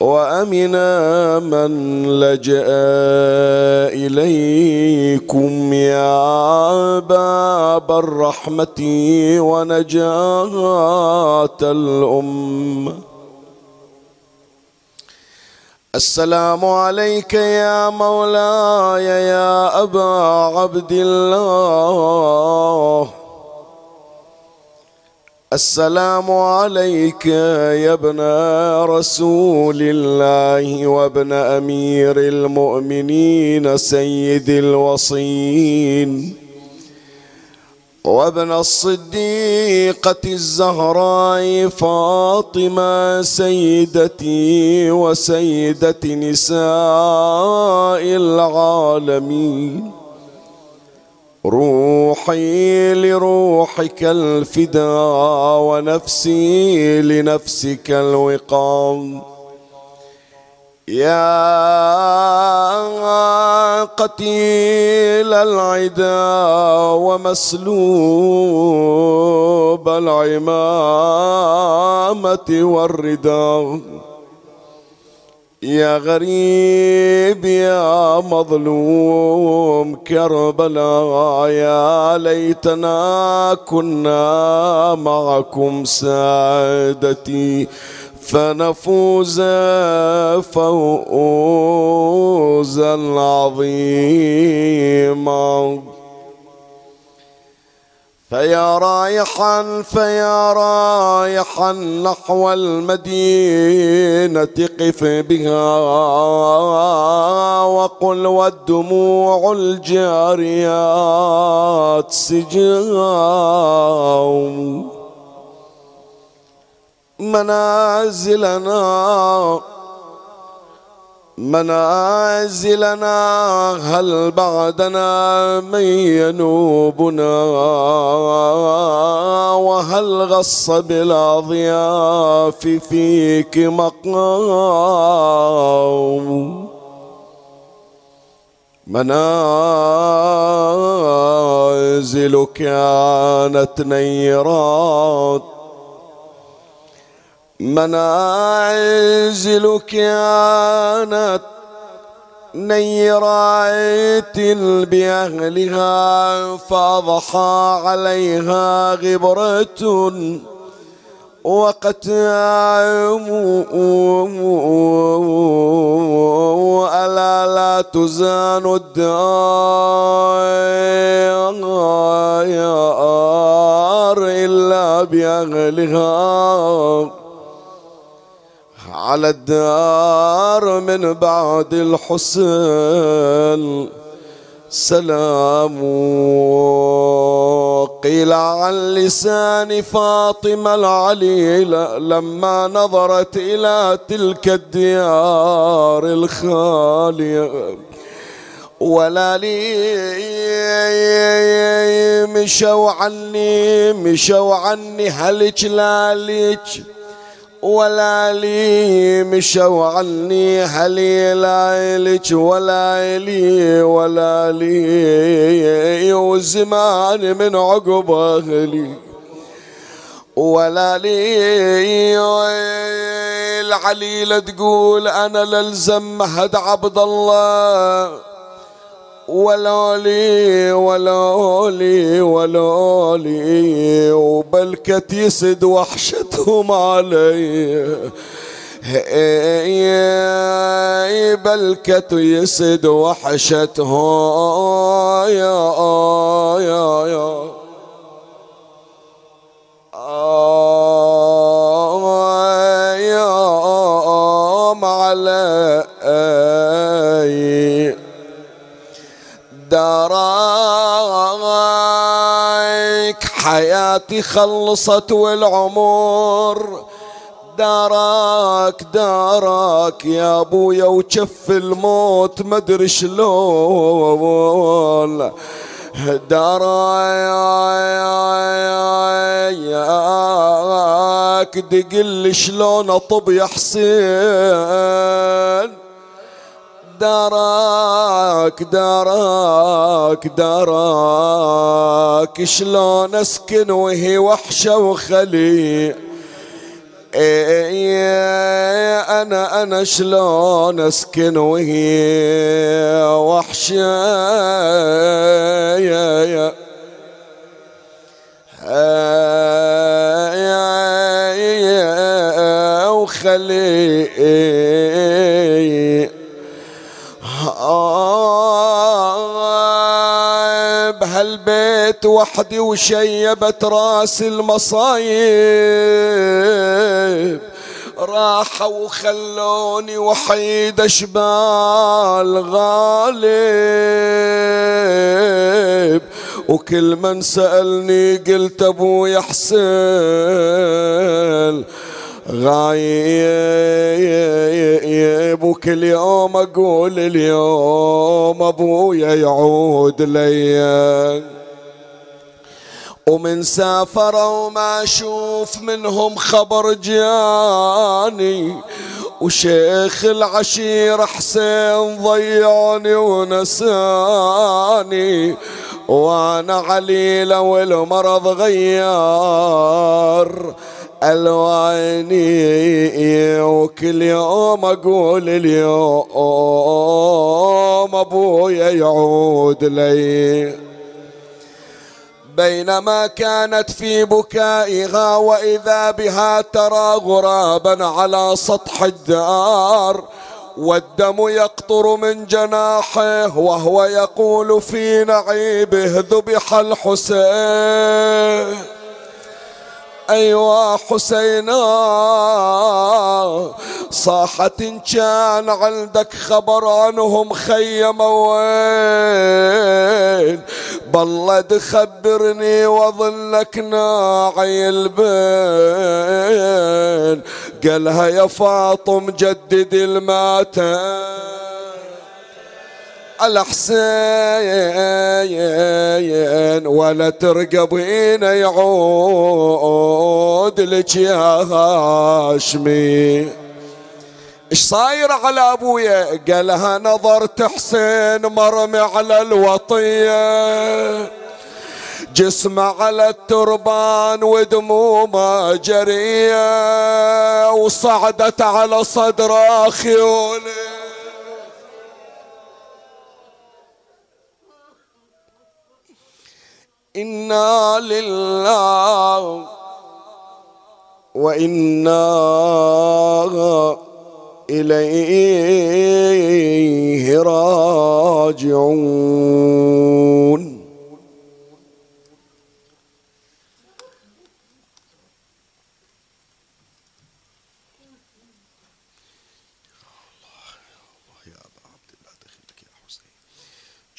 وأمنا من لجأ إليكم يا باب الرحمة ونجاة الأمة. السلام عليك يا مولاي يا أبا عبد الله. السلام عليك يا ابن رسول الله وابن أمير المؤمنين سيد الوصين وابن الصديقة الزهراء فاطمة سيدتي وسيدة نساء العالمين روحي لروحك الفداء ونفسي لنفسك الوقام. يا قتيل العدا ومسلوب العمامة والرداء يا غريب يا مظلوم كربلاء يا ليتنا كنا معكم سادتي فنفوز فوزا عظيما فيا رايحا فيا رايحا نحو المدينة قف بها وقل والدموع الجاريات سجام منازلنا منازلنا هل بعدنا من ينوبنا؟ وهل غص بالاضياف فيك مقام؟ منازل كانت نيرات منازل كانت نيرات بأهلها فأضحى عليها غبرة. وقتام ألا لا تزان الدار إلا بأهلها. على الدار من بعد الحسن سلام قيل عن لسان فاطمة العلي لما نظرت إلى تلك الديار الخالية. ولا مشوا عني مشوا عني هلج لالج ولا لي مشوا عني هلي لا ولا لي ولا لي وزمان من عقب أهلي. ولا لي العليلة تقول أنا للزم مهد عبد الله. ولا لي ولا لي ولا لي وبلكت يسد وحشتهم علي بلكت يسد وحشتهم يا يا يا يوم علي دراك حياتي خلصت والعمر. دارك دارك يا أبويا وشف الموت مدري شلون. دراك دقل شلون أطب يا حسين. دراك دراك دراك شلون اسكن وهي وحشه وخلي أنا أنا شلون اسكن وهي وحشه يا يا وخلي بهالبيت وحدي وشيبت راس المصايب. راحوا وخلوني وحيد اشبال غالب. وكل من سألني قلت ابويا حسين غايب. وكل يوم أقول اليوم أبويا يعود لي ومن سافروا وما أشوف منهم خبر جاني وشيخ العشير حسين ضيعني ونساني. وأنا عليلة والمرض غيار. ألواني وكل يوم أقول اليوم أبويا يعود لي. بينما كانت في بكائها وإذا بها ترى غرابا على سطح الدار والدم يقطر من جناحه وهو يقول في نعيبه ذبح الحسين. أيوا حسينا صاحت إن كان عندك خبر عنهم خيم وين؟ بالله تخبرني واظلك ناعي البين. قالها يا فاطم جدد الماتم الحسين ولا ترقبين يعود لك يا هاشمي. إيش صاير على أبويا؟ قالها نظرت حسين مرمي على الوطية. جسمه على التربان ودمومه جرية وصعدت على صدره خيوله إنا لله وإنا إليه راجعون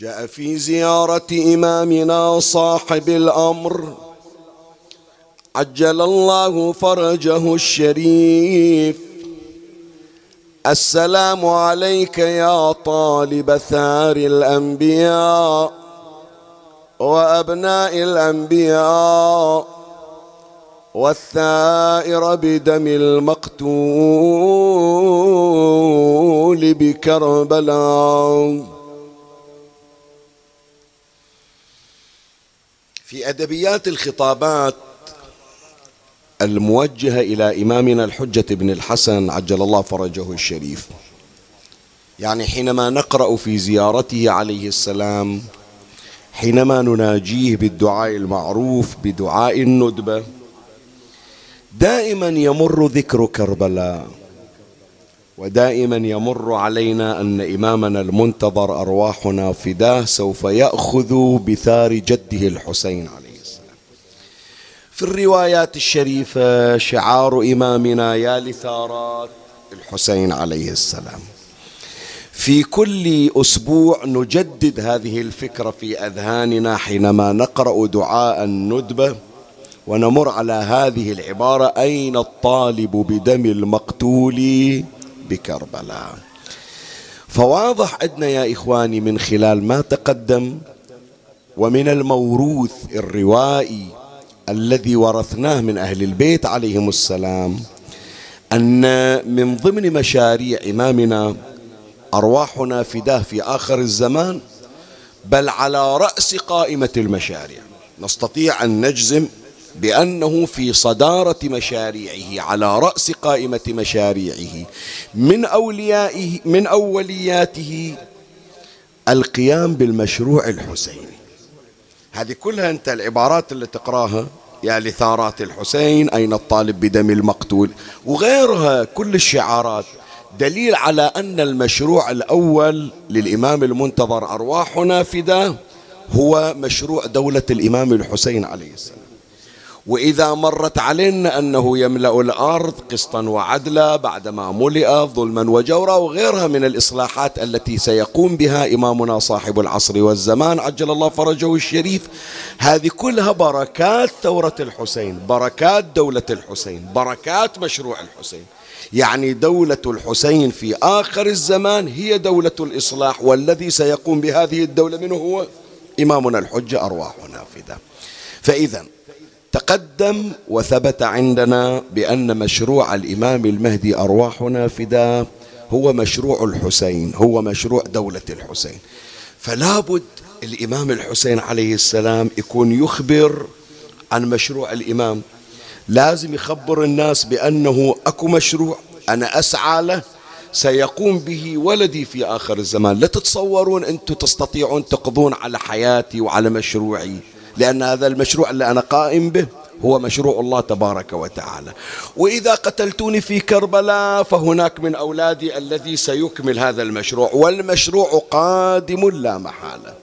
جاء في زيارة إمامنا صاحب الأمر. عجل الله فرجه الشريف. السلام عليك يا طالب ثار الأنبياء وأبناء الأنبياء والثائر بدم المقتول بكربلاء. في أدبيات الخطابات الموجهة إلى إمامنا الحجة بن الحسن عجل الله فرجه الشريف. يعني حينما نقرأ في زيارته عليه السلام حينما نناجيه بالدعاء المعروف بدعاء الندبة دائما يمر ذكر كربلاء. ودائما يمر علينا أن إمامنا المنتظر أرواحنا فداه سوف يأخذ بثار جده الحسين عليه السلام. في الروايات الشريفة شعار إمامنا يا لثارات الحسين عليه السلام. في كل أسبوع نجدد هذه الفكرة في أذهاننا حينما نقرأ دعاء الندبه ونمر على هذه العبارة أين الطالب بدم المقتول بكربلاء فواضح عندنا يا إخواني من خلال ما تقدم ومن الموروث الروائي الذي ورثناه من أهل البيت عليهم السلام أن من ضمن مشاريع إمامنا أرواحنا فداه في آخر الزمان بل على رأس قائمة المشاريع. نستطيع أن نجزم بأنه في صدارة مشاريعه على رأس قائمة مشاريعه من أوليائه من أولياته القيام بالمشروع الحسيني. هذه كلها أنت العبارات اللي تقراها يا لثارات الحسين أين الطالب بدم المقتول وغيرها كل الشعارات دليل على أن المشروع الأول للإمام المنتظر أرواحنا فداه هو مشروع دولة الإمام الحسين عليه السلام. وإذا مرت علينا أنه يملأ الأرض قسطا وعدلا بعدما ملئت ظلما وجورا وغيرها من الإصلاحات التي سيقوم بها إمامنا صاحب العصر والزمان. عجل الله فرجه الشريف. هذه كلها بركات ثورة الحسين بركات دولة الحسين بركات مشروع الحسين. يعني دولة الحسين في آخر الزمان هي دولة الإصلاح والذي سيقوم بهذه الدولة منه هو إمامنا الحجة أرواحنا فدا فإذا تقدم وثبت عندنا بأن مشروع الإمام المهدي أرواحنا فدا هو مشروع الحسين هو مشروع دولة الحسين. فلا بد الإمام الحسين عليه السلام يكون يخبر عن مشروع الإمام. لازم يخبر الناس بأنه أكو مشروع أنا أسعى له سيقوم به ولدي في آخر الزمان. لا تتصورون أنتم تستطيعون تقضون على حياتي وعلى مشروعي. لأن هذا المشروع اللي أنا قائم به هو مشروع الله تبارك وتعالى. وإذا قتلتوني في كربلاء فهناك من أولادي الذي سيكمل هذا المشروع والمشروع قادم لا محالة.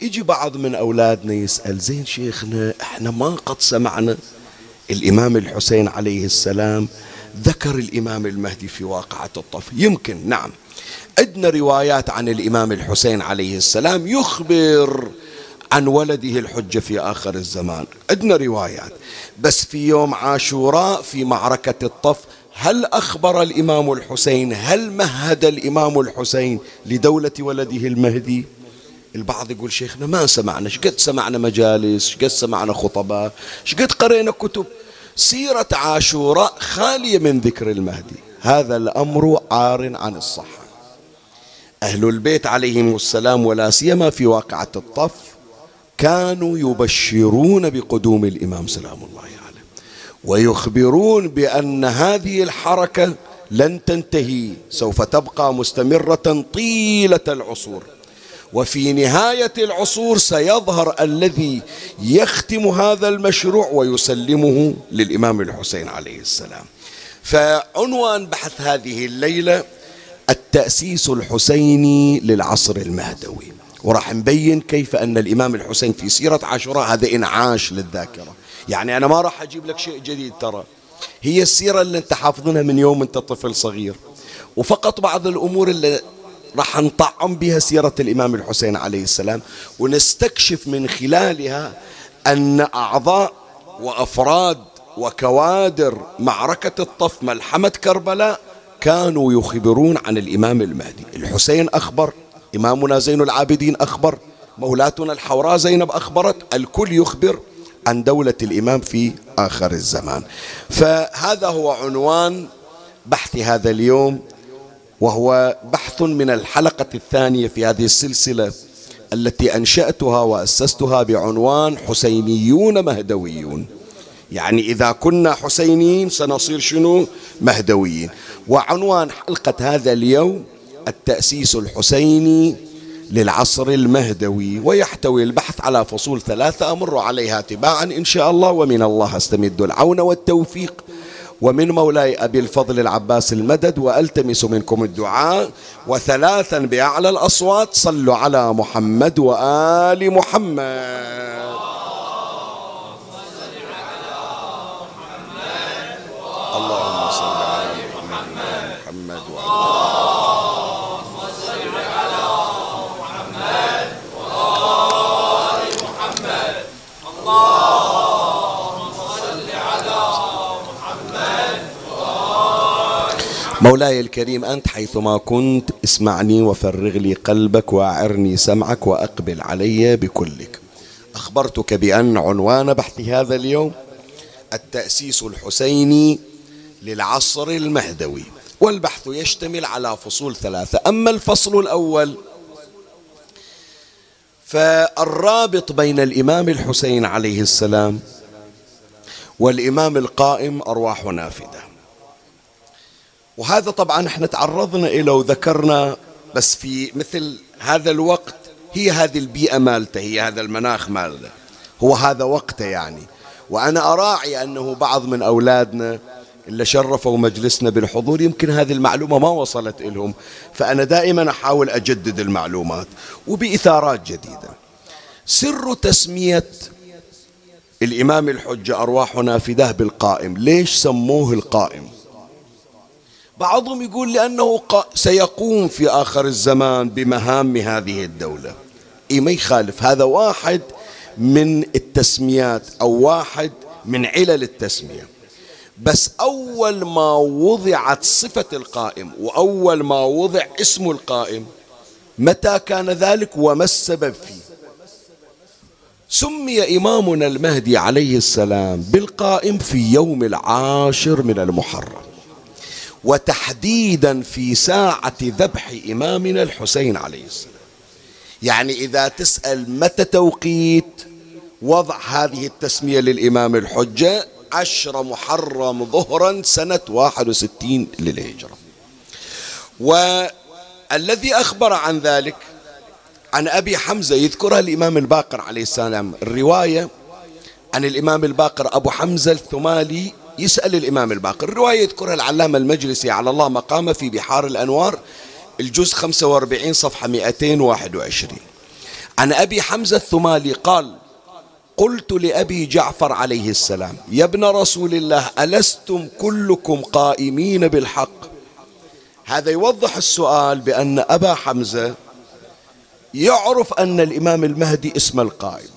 يجي بعض من أولادنا يسأل زين شيخنا إحنا ما قد سمعنا الإمام الحسين عليه السلام ذكر الإمام المهدي في واقعة الطف. يمكن نعم. عندنا روايات عن الإمام الحسين عليه السلام يخبر عن ولده الحجة في آخر الزمان. عندنا روايات. بس في يوم عاشوراء في معركة الطف هل أخبر الإمام الحسين هل مهد الإمام الحسين لدولة ولده المهدي؟ البعض يقول شيخنا ما سمعنا. شقد سمعنا مجالس شقد سمعنا خطباء شقد قرينا كتب. سيرة عاشوراء خالية من ذكر المهدي. هذا الأمر عار عن الصحة. أهل البيت عليهم السلام ولا سيما في واقعة الطف. كانوا يبشرون بقدوم الإمام سلام الله عليه. ويخبرون بأن هذه الحركة لن تنتهي سوف تبقى مستمرة طيلة العصور. وفي نهاية العصور سيظهر الذي يختم هذا المشروع ويسلمه للإمام الحسين عليه السلام. فعنوان بحث هذه الليلة التأسيس الحسيني للعصر المهدوي. وراح نبين كيف أن الإمام الحسين في سيرة عاشوراء هذا إنعاش للذاكرة. يعني أنا ما راح أجيب لك شيء جديد ترى. هي السيرة اللي أنت حافظنها من يوم أنت طفل صغير. وفقط بعض الأمور اللي راح نطعم بها سيرة الإمام الحسين عليه السلام ونستكشف من خلالها أن أعضاء وأفراد وكوادر معركة الطف ملحمة كربلاء كانوا يخبرون عن الإمام المهدي. الحسين أخبر إمامنا زين العابدين أخبر مولاتنا الحوراء زينب أخبرت الكل يخبر عن دولة الإمام في آخر الزمان. فهذا هو عنوان بحث هذا اليوم وهو بحث من الحلقة الثانية في هذه السلسلة التي أنشأتها وأسستها بعنوان حسينيون مهدويون. يعني إذا كنا حسينيين سنصير شنو؟ مهدويين. وعنوان حلقة هذا اليوم التأسيس الحسيني للعصر المهدوي ويحتوي البحث على فصول ثلاثة أمر عليها تباعا إن شاء الله ومن الله أستمد العون والتوفيق. ومن مولاي أبي الفضل العباس المدد وألتمس منكم الدعاء. وثلاثا بأعلى الأصوات صلوا على محمد وآل محمد اللهم صل على محمد محمد اللهم صل على محمد وآل محمد اللهم صل على محمد مولاي الكريم أنت حيثما كنت اسمعني وفرغ لي قلبك وأعرني سمعك وأقبل علي بكلك. أخبرتك بأن عنوان بحث هذا اليوم التأسيس الحسيني للعصر المهدوي والبحث يشتمل على فصول ثلاثة. أما الفصل الأول فالرابط بين الإمام الحسين عليه السلام والإمام القائم أرواح نافذة. وهذا طبعا إحنا تعرضنا إلى وذكرنا بس في مثل هذا الوقت هي هذه البيئة مالته هي هذا المناخ مالته. هو هذا وقته يعني. وأنا أراعي أنه بعض من أولادنا اللي شرفوا مجلسنا بالحضور يمكن هذه المعلومة ما وصلت إلهم. فأنا دائما أحاول أجدد المعلومات وبإثارات جديدة. سر تسمية الإمام الحجة أرواحنا فداه بالقائم ليش سموه القائم؟ بعضهم يقول لأنه سيقوم في آخر الزمان بمهام هذه الدولة. إيه ما يخالف. هذا واحد من التسميات أو واحد من علل التسمية. بس أول ما وضعت صفة القائم وأول ما وضع اسم القائم متى كان ذلك وما السبب فيه؟ سمي إمامنا المهدي عليه السلام بالقائم في يوم العاشر من المحرم. وتحديدا في ساعة ذبح إمامنا الحسين عليه السلام. يعني إذا تسأل متى توقيت وضع هذه التسمية للإمام الحجة عشر محرم ظهرا سنة واحد وستين للهجرة. والذي أخبر عن ذلك عن أبي حمزة يذكرها الإمام الباقر عليه السلام. الرواية عن الإمام الباقر أبو حمزة الثمالي يسأل الإمام الباقر. الرواية يذكرها العلامة المجلسي على الله مقامه في بحار الأنوار الجزء 45 صفحة 221 عن أبي حمزة الثمالي قال قلت لأبي جعفر عليه السلام يا ابن رسول الله ألستم كلكم قائمين بالحق؟ هذا يوضح السؤال بأن أبا حمزة يعرف أن الإمام المهدي اسم القائم.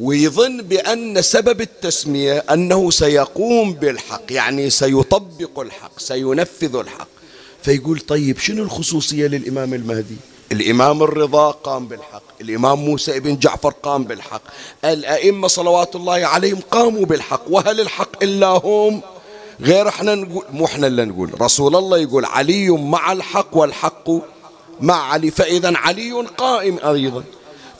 ويظن بأن سبب التسمية أنه سيقوم بالحق يعني سيطبق الحق سينفذ الحق. فيقول طيب شنو الخصوصية للإمام المهدي؟ الإمام الرضا قام بالحق الإمام موسى بن جعفر قام بالحق الأئمة صلوات الله عليهم قاموا بالحق وهل الحق إلا هم؟ غير إحنا نقول مو إحنا اللي نقول رسول الله يقول علي مع الحق والحق مع علي فإذا علي قائم أيضا.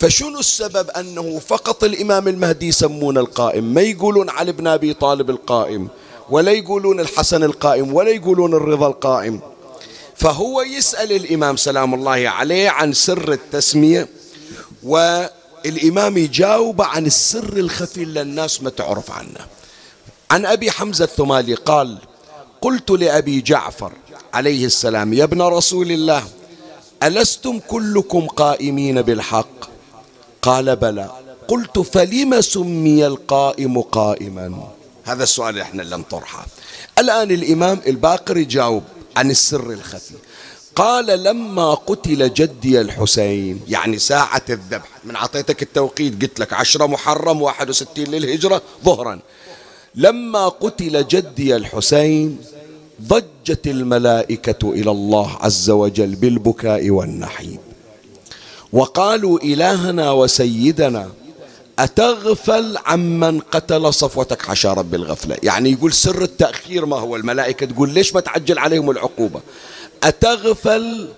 فشنو السبب أنه فقط الإمام المهدي يسمون القائم؟ ما يقولون علي بن أبي طالب القائم ولا يقولون الحسن القائم ولا يقولون الرضا القائم. فهو يسأل الإمام سلام الله عليه عن سر التسمية والإمام يجاوب عن السر الخفي اللي الناس ما تعرف عنه. عن أبي حمزة الثمالي قال قلت لأبي جعفر عليه السلام يا ابن رسول الله ألستم كلكم قائمين بالحق؟ قال بلى. قلت فلم سمي القائم قائما؟ هذا السؤال اللي إحنا لم نطرحه الآن الإمام الباقر يجاوب عن السر الخفي. قال لما قتل جدي الحسين يعني ساعة الذبح من عطيتك التوقيت قلت لك عشرة محرم واحد وستين للهجرة ظهرا. لما قتل جدي الحسين ضجت الملائكة إلى الله عز وجل بالبكاء والنحيب. وقالوا إلهنا وسيدنا أتغفل عمن قتل صفوتك حشا رب الغفلة؟ يعني يقول سر التأخير ما هو؟ الملائكة تقول ليش ما تعجل عليهم العقوبة؟ أتغفل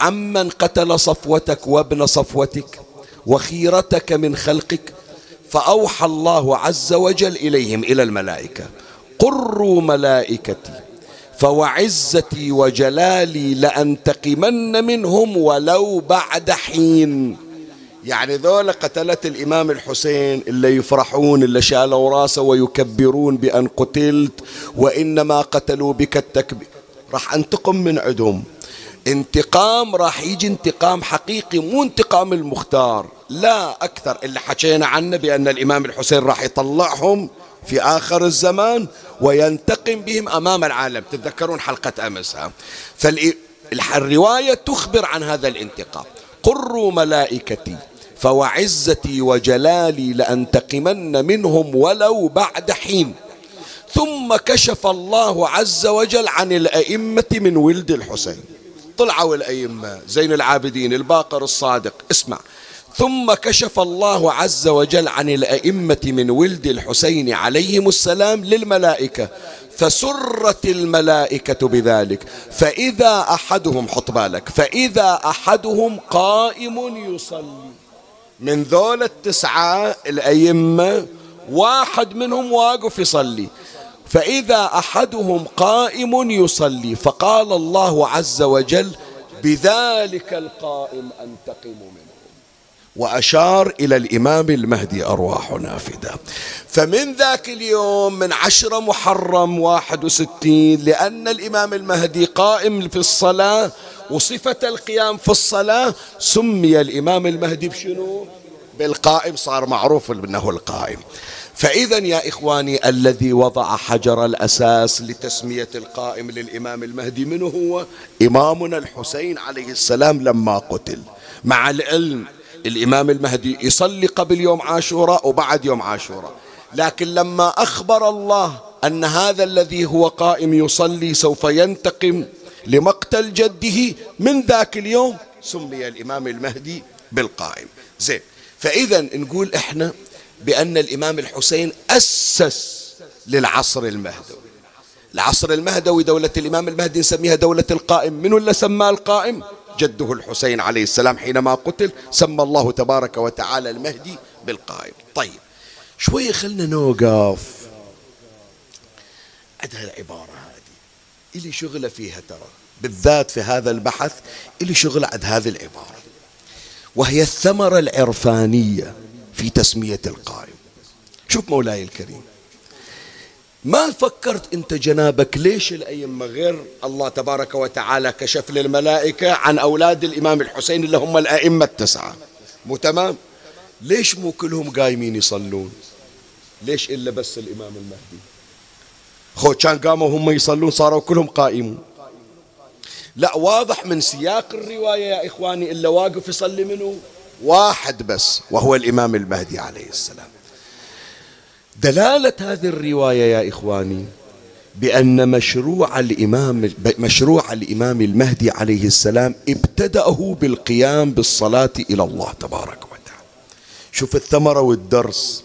عمن قتل صفوتك وابن صفوتك وخيرتك من خلقك؟ فأوحى الله عز وجل إليهم إلى الملائكة قروا ملائكتي. فوعزتي وجلالي لأنتقمن منهم ولو بعد حين. يعني ذولا قتلت الإمام الحسين اللي يفرحون اللي شالوا راسه ويكبرون بأن قتلت وإنما قتلوا بك التكبير. راح أنتقم من عدهم انتقام راح يجي انتقام حقيقي مو انتقام المختار. لا أكثر. اللي حكينا عنه بأن الإمام الحسين راح يطلعهم في آخر الزمان وينتقم بهم أمام العالم. تتذكرون حلقة أمس فالرواية تخبر عن هذا الانتقام. قروا ملائكتي فوعزتي وجلالي لأنتقمن منهم ولو بعد حين. ثم كشف الله عز وجل عن الأئمة من ولد الحسين. طلعوا الأئمة زين العابدين الباقر الصادق. اسمع ثم كشف الله عز وجل عن الأئمة من ولد الحسين عليهم السلام للملائكة فسرت الملائكة بذلك. فإذا أحدهم حط بالك فإذا أحدهم قائم يصلي. من ذول التسعة الأئمة واحد منهم واقف يصلي. فإذا أحدهم قائم يصلي فقال الله عز وجل بذلك القائم أنتقم منه. وأشار إلى الإمام المهدي أرواح نافدة فمن ذاك اليوم من عشرة محرم واحد وستين لأن الإمام المهدي قائم في الصلاة وصفة القيام في الصلاة سمي الإمام المهدي بشنو؟ بالقائم صار معروف أنه القائم. فإذا يا إخواني الذي وضع حجر الأساس لتسمية القائم للإمام المهدي منه هو إمامنا الحسين عليه السلام لما قتل. مع العلم الإمام المهدي يصلي قبل يوم عاشوراء وبعد يوم عاشوراء. لكن لما أخبر الله أن هذا الذي هو قائم يصلي سوف ينتقم لمقتل جده من ذاك اليوم سمي الإمام المهدي بالقائم. زين فإذا نقول إحنا بأن الإمام الحسين أسس للعصر المهدوي. العصر المهدوي دولة الإمام المهدي نسميها دولة القائم. من اللي سماه القائم؟ جده الحسين عليه السلام حينما قتل سمى الله تبارك وتعالى المهدي بالقائم. طيب شوية خلنا نوقف. عندها العبارة هذه. إلي شغلة فيها ترى بالذات في هذا البحث إلي شغلة عند هذه العبارة وهي الثمرة العرفانية في تسمية القائم. شوف مولاي الكريم ما فكرت انت جنابك ليش الأئمة غير الله تبارك وتعالى كشف للملائكة عن أولاد الإمام الحسين اللي هم الأئمة التسعة؟ مو تمام؟ ليش مو كلهم قايمين يصلون؟ ليش إلا بس الإمام المهدي؟ خو كان قاموا هم يصلون صاروا كلهم قائمون. لا واضح من سياق الرواية يا إخواني إلا واقف يصلي منه واحد بس وهو الإمام المهدي عليه السلام. دلالة هذه الرواية يا إخواني بأن مشروع الإمام مشروع الإمام المهدي عليه السلام ابتدأه بالقيام بالصلاة إلى الله تبارك وتعالى. شوف الثمرة والدرس.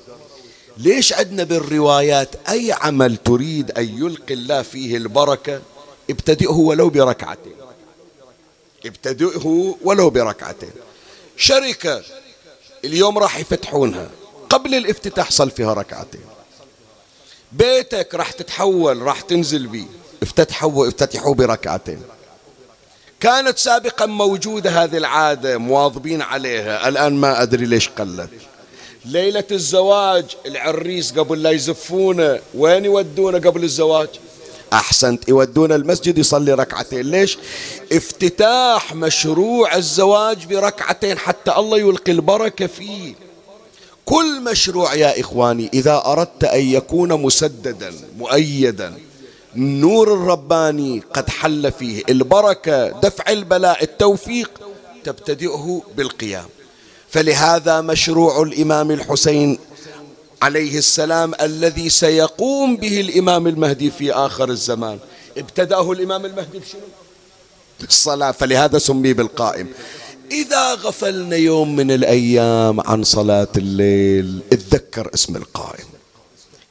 ليش عندنا بالروايات أي عمل تريد أن يلقي الله فيه البركة؟ ابتدئه ولو بركعتين. ابتدئه ولو بركعتين. شركة اليوم راح يفتحونها. قبل الافتتاح صل فيها ركعتين. بيتك راح تتحول راح تنزل بيه. افتتحوا افتتحوا بركعتين. كانت سابقا موجودة هذه العادة مواظبين عليها. الآن ما أدري ليش قلت. ليلة الزواج العريس قبل لا يزفونه وين يودونه قبل الزواج؟ أحسنت يودون المسجد يصلي ركعتين. ليش؟ افتتاح مشروع الزواج بركعتين حتى الله يلقي البركة فيه. كل مشروع يا إخواني إذا أردت أن يكون مسددا مؤيدا النور الرباني قد حل فيه البركة دفع البلاء التوفيق تبتدئه بالقيام. فلهذا مشروع الإمام الحسين عليه السلام الذي سيقوم به الإمام المهدي في آخر الزمان. ابتدأه الإمام المهدي بشنو؟ بالصلاة فلهذا سمي بالقائم. إذا غفلنا يوم من الأيام عن صلاة الليل اتذكر اسم القائم.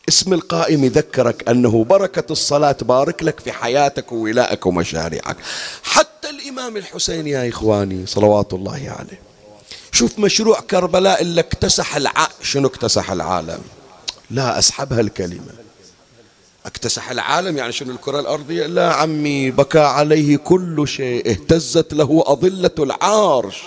اسم القائم يذكرك أنه بركة الصلاة تبارك لك في حياتك وولائك ومشاريعك. حتى الإمام الحسين يا إخواني صلوات الله عليه. شوف مشروع كربلاء اللي اكتسح الع... شنو اكتسح العالم؟ لا أسحبها الكلمة. اكتسح العالم يعني شنو الكرة الأرضية؟ لا عمي بكى عليه كل شيء اهتزت له أضلة العرش.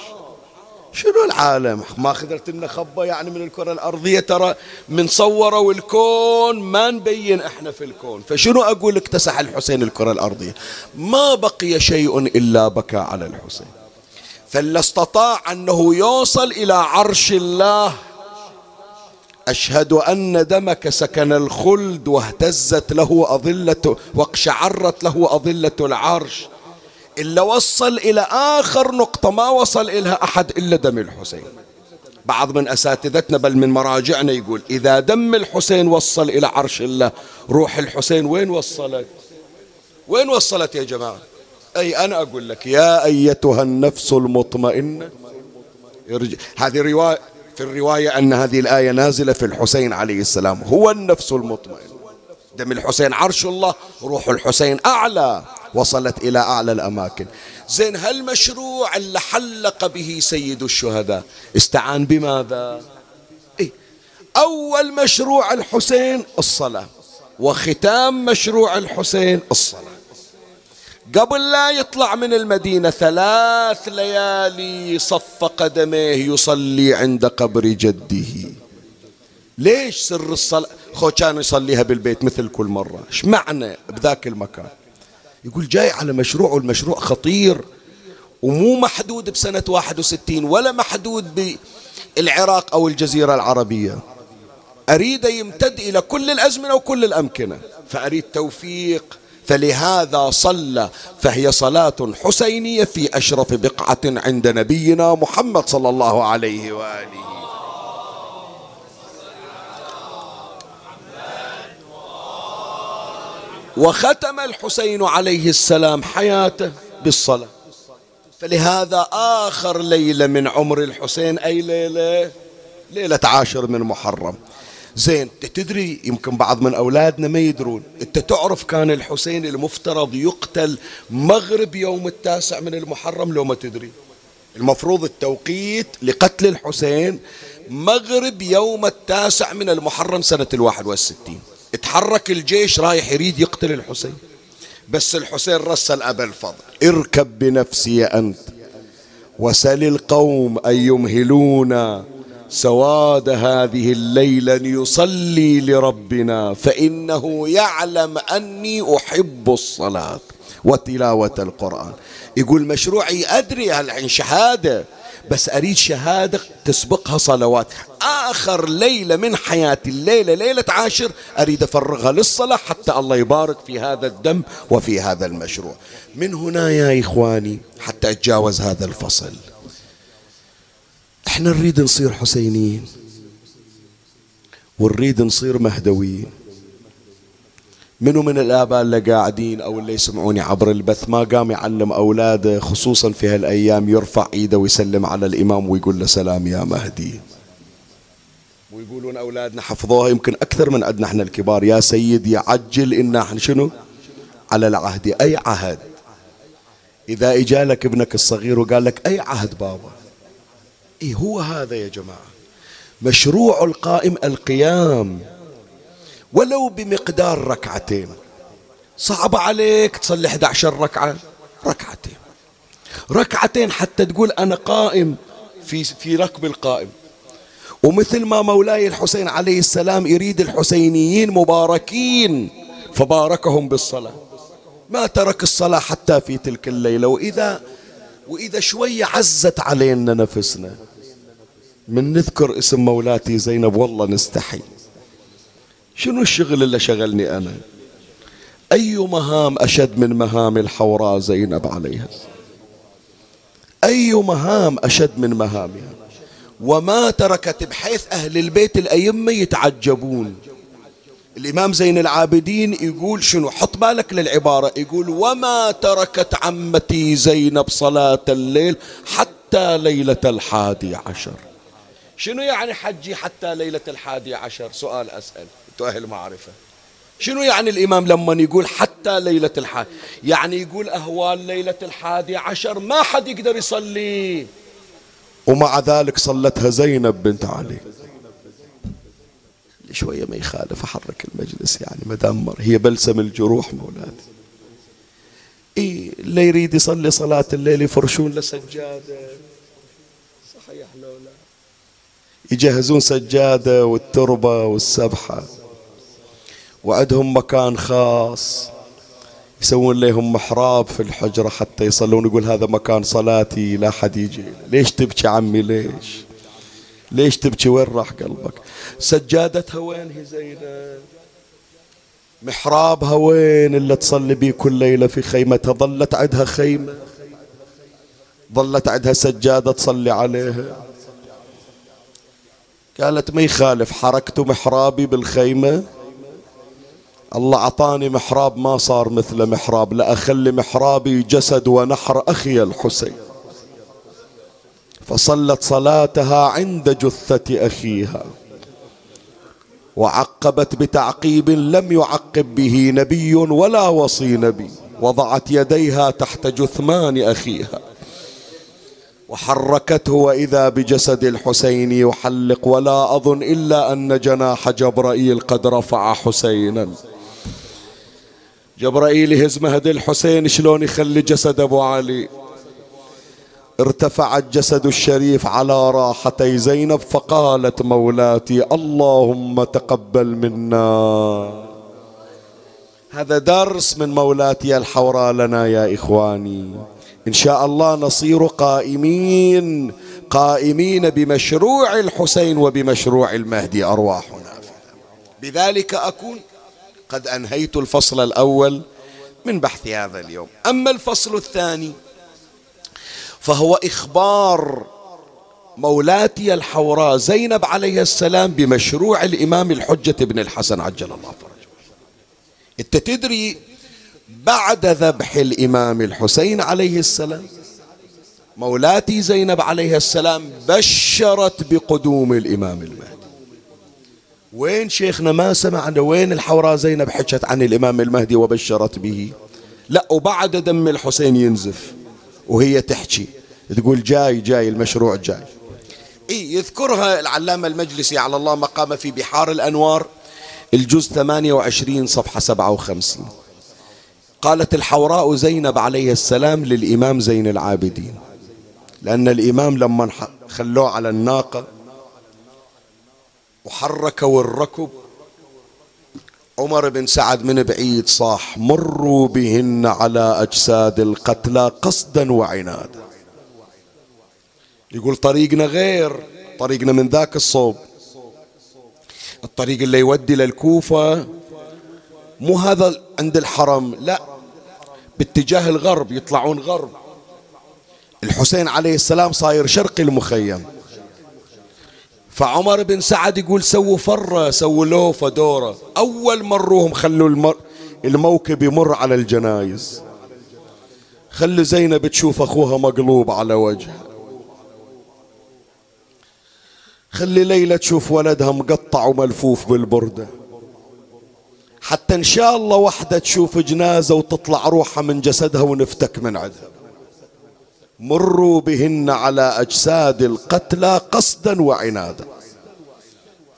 شنو العالم؟ ما خذرت لنا خبة يعني من الكرة الأرضية ترى من صوروا الكون ما نبين إحنا في الكون. فشنو أقول؟ اكتسح الحسين الكرة الأرضية. ما بقي شيء إلا بكى على الحسين. فاللي استطاع أنه يوصل إلى عرش الله. أشهد أن دمك سكن الخلد واهتزت له أضلة واقشعرت له أضلة العرش. إلا وصل إلى آخر نقطة ما وصل إلها أحد إلا دم الحسين. بعض من أساتذتنا بل من مراجعنا يقول إذا دم الحسين وصل إلى عرش الله روح الحسين وين وصلت؟ وين وصلت يا جماعة؟ أي أنا أقول لك يا أيتها النفس المطمئنة. هذه رواية في الرواية أن هذه الآية نازلة في الحسين عليه السلام هو النفس المطمئن. دم الحسين عرش الله روح الحسين أعلى وصلت إلى أعلى الأماكن. زين هالمشروع اللي حلق به سيد الشهداء استعان بماذا؟ إيه؟ أول مشروع الحسين الصلاة وختام مشروع الحسين الصلاة. قبل لا يطلع من المدينة ثلاث ليالي صف قدميه يصلي عند قبر جده. ليش سر الصلاة خو كان يصليها بالبيت مثل كل مرة. إيش معنى بذاك المكان؟ يقول جاي على مشروع والمشروع خطير ومو محدود بسنة 61 ولا محدود بالعراق أو الجزيرة العربية. أريد يمتد إلى كل الأزمنة وكل الأمكنة. فأريد توفيق فلهذا صلى فهي صلاة حسينية في أشرف بقعة عند نبينا محمد صلى الله عليه وآله. وختم الحسين عليه السلام حياته بالصلاة. فلهذا آخر ليلة من عمر الحسين أي ليلة؟ ليلة عاشر من محرم. زين تدري يمكن بعض من أولادنا ما يدرون أنت تعرف كان الحسين المفترض يقتل مغرب يوم التاسع من المحرم لو ما تدري. المفروض التوقيت لقتل الحسين مغرب يوم التاسع من المحرم سنة الواحد والستين. اتحرك الجيش رايح يريد يقتل الحسين. بس الحسين رسل أبا الفضل اركب بنفسي أنت وسل القوم أن يمهلونا. سواد هذه الليلة يصلي لربنا فإنه يعلم أني أحب الصلاة وتلاوة القرآن. يقول مشروعي أدري الحين شهادة بس أريد شهادة تسبقها صلوات. آخر ليلة من حياتي الليلة ليلة عاشر أريد أفرغها للصلاة حتى الله يبارك في هذا الدم وفي هذا المشروع. من هنا يا إخواني حتى أتجاوز هذا الفصل. إحنا نريد نصير حسينيين ونريد نصير مهدويين. منو من الآباء اللي قاعدين أو اللي يسمعوني عبر البث ما قام يعلم أولاده خصوصا في هالأيام يرفع إيده ويسلم على الإمام ويقول له سلام يا مهدي. ويقولون أولادنا حفظوها يمكن أكثر من عندنا إحنا الكبار. يا سيدي عجل إنا إحنا شنو؟ على العهد. أي عهد؟ إذا إجالك ابنك الصغير وقال لك أي عهد بابا؟ إيه هو هذا يا جماعة؟ مشروع القائم القيام. ولو بمقدار ركعتين. صعب عليك تصلي 11 ركعة؟ ركعتين. ركعتين حتى تقول أنا قائم في في ركب القائم. ومثل ما مولاي الحسين عليه السلام يريد الحسينيين مباركين فباركهم بالصلاة. ما ترك الصلاة حتى في تلك الليلة. وإذا وإذا شوية عزت علينا نفسنا. من نذكر اسم مولاتي زينب والله نستحي. شنو الشغل اللي شغلني أنا؟ أي مهام أشد من مهام الحوراء زينب عليها؟ أي مهام أشد من مهامها؟ وما تركت بحيث أهل البيت الأئمة يتعجبون. الإمام زين العابدين يقول شنو؟ حط بالك للعبارة. يقول وما تركت عمتي زينب صلاة الليل حتى ليلة الحادي عشر. شنو يعني حجي حتى ليلة الحادي عشر؟ سؤال أسأل. أنتوا أهل معرفة. شنو يعني الإمام لما يقول حتى ليلة الحادي؟ يعني يقول أهوال ليلة الحادي عشر ما حد يقدر يصلي. ومع ذلك صلتها زينب بنت علي. شوية ما يخالف أحرك المجلس يعني ما دمر. هي بلسم الجروح مولاتي. إيه اللي يريد يصلي صلاة الليل يفرشون له سجادة. صحيح لو لا. يجهزون سجادة والتربة والسبحة. وعندهم مكان خاص. يسوون لهم محراب في الحجرة حتى يصلون. يقول هذا مكان صلاتي لا حد يجي. ليش تبكي عمي؟ ليش؟ ليش تبكي؟ وين راح قلبك؟ سجادتها وين هي زينب محرابها وين اللي تصلي بيه كل ليلة في خيمتها؟ ظلت عندها خيمة. ظلت عندها سجادة تصلي عليها. قالت ما يخالف حركت محرابي بالخيمة. الله عطاني محراب ما صار مثل محراب لأخلي محرابي جسد ونحر أخي الحسين. فصلت صلاتها عند جثة أخيها. وعقبت بتعقيب لم يعقب به نبي ولا وصي نبي. وضعت يديها تحت جثمان أخيها. وحركته وإذا بجسد الحسين يحلق. ولا أظن إلا أن جناح جبرائيل قد رفع حسينا. جبرائيل يهز مهد الحسين شلون يخلي جسد أبو علي؟ ارتفع الجسد الشريف على راحتي زينب فقالت مولاتي اللهم تقبل منا. هذا درس من مولاتي الحوراء لنا يا إخواني. إن شاء الله نصير قائمين قائمين بمشروع الحسين وبمشروع المهدي أرواحنا. بذلك أكون قد أنهيت الفصل الأول من بحث هذا اليوم. أما الفصل الثاني فهو إخبار مولاتي الحوراء زينب عليه السلام بمشروع الإمام الحجة بن الحسن عجل الله فرجه. أنت تدري بعد ذبح الإمام الحسين عليه السلام مولاتي زينب عليه السلام بشرت بقدوم الإمام المهدي. وين شيخنا ما سمعنا وين الحوراء زينب حكت عن الإمام المهدي وبشرت به؟ لا وبعد دم الحسين ينزف. وهي تحكي تقول جاي جاي المشروع جاي. إيه يذكرها العلامة المجلسي على الله مقام في بحار الأنوار الجزء 28 صفحة 57 قالت الحوراء زينب عليه السلام للإمام زين العابدين لأن الإمام لما خلوه على الناقة وحركوا الركب عمر بن سعد من بعيد صاح مروا بهن على أجساد القتلى قصدا وعنادا. يقول طريقنا غير طريقنا من ذاك الصوب. الطريق اللي يودي للكوفة مو هذا عند الحرم لا باتجاه الغرب يطلعون غرب. الحسين عليه السلام صاير شرقي المخيم. فعمر بن سعد يقول سووا فرة سووا لوفة دورة. أول مروهم خلوا المر الموكب يمر على الجنايز. خلي زينب تشوف أخوها مقلوب على وجهه خلي ليلى تشوف ولدها مقطع وملفوف بالبردة. حتى إن شاء الله وحدة تشوف جنازة وتطلع روحها من جسدها ونفتك من عدها مروا بهن على أجساد القتلى قصدا وعنادا.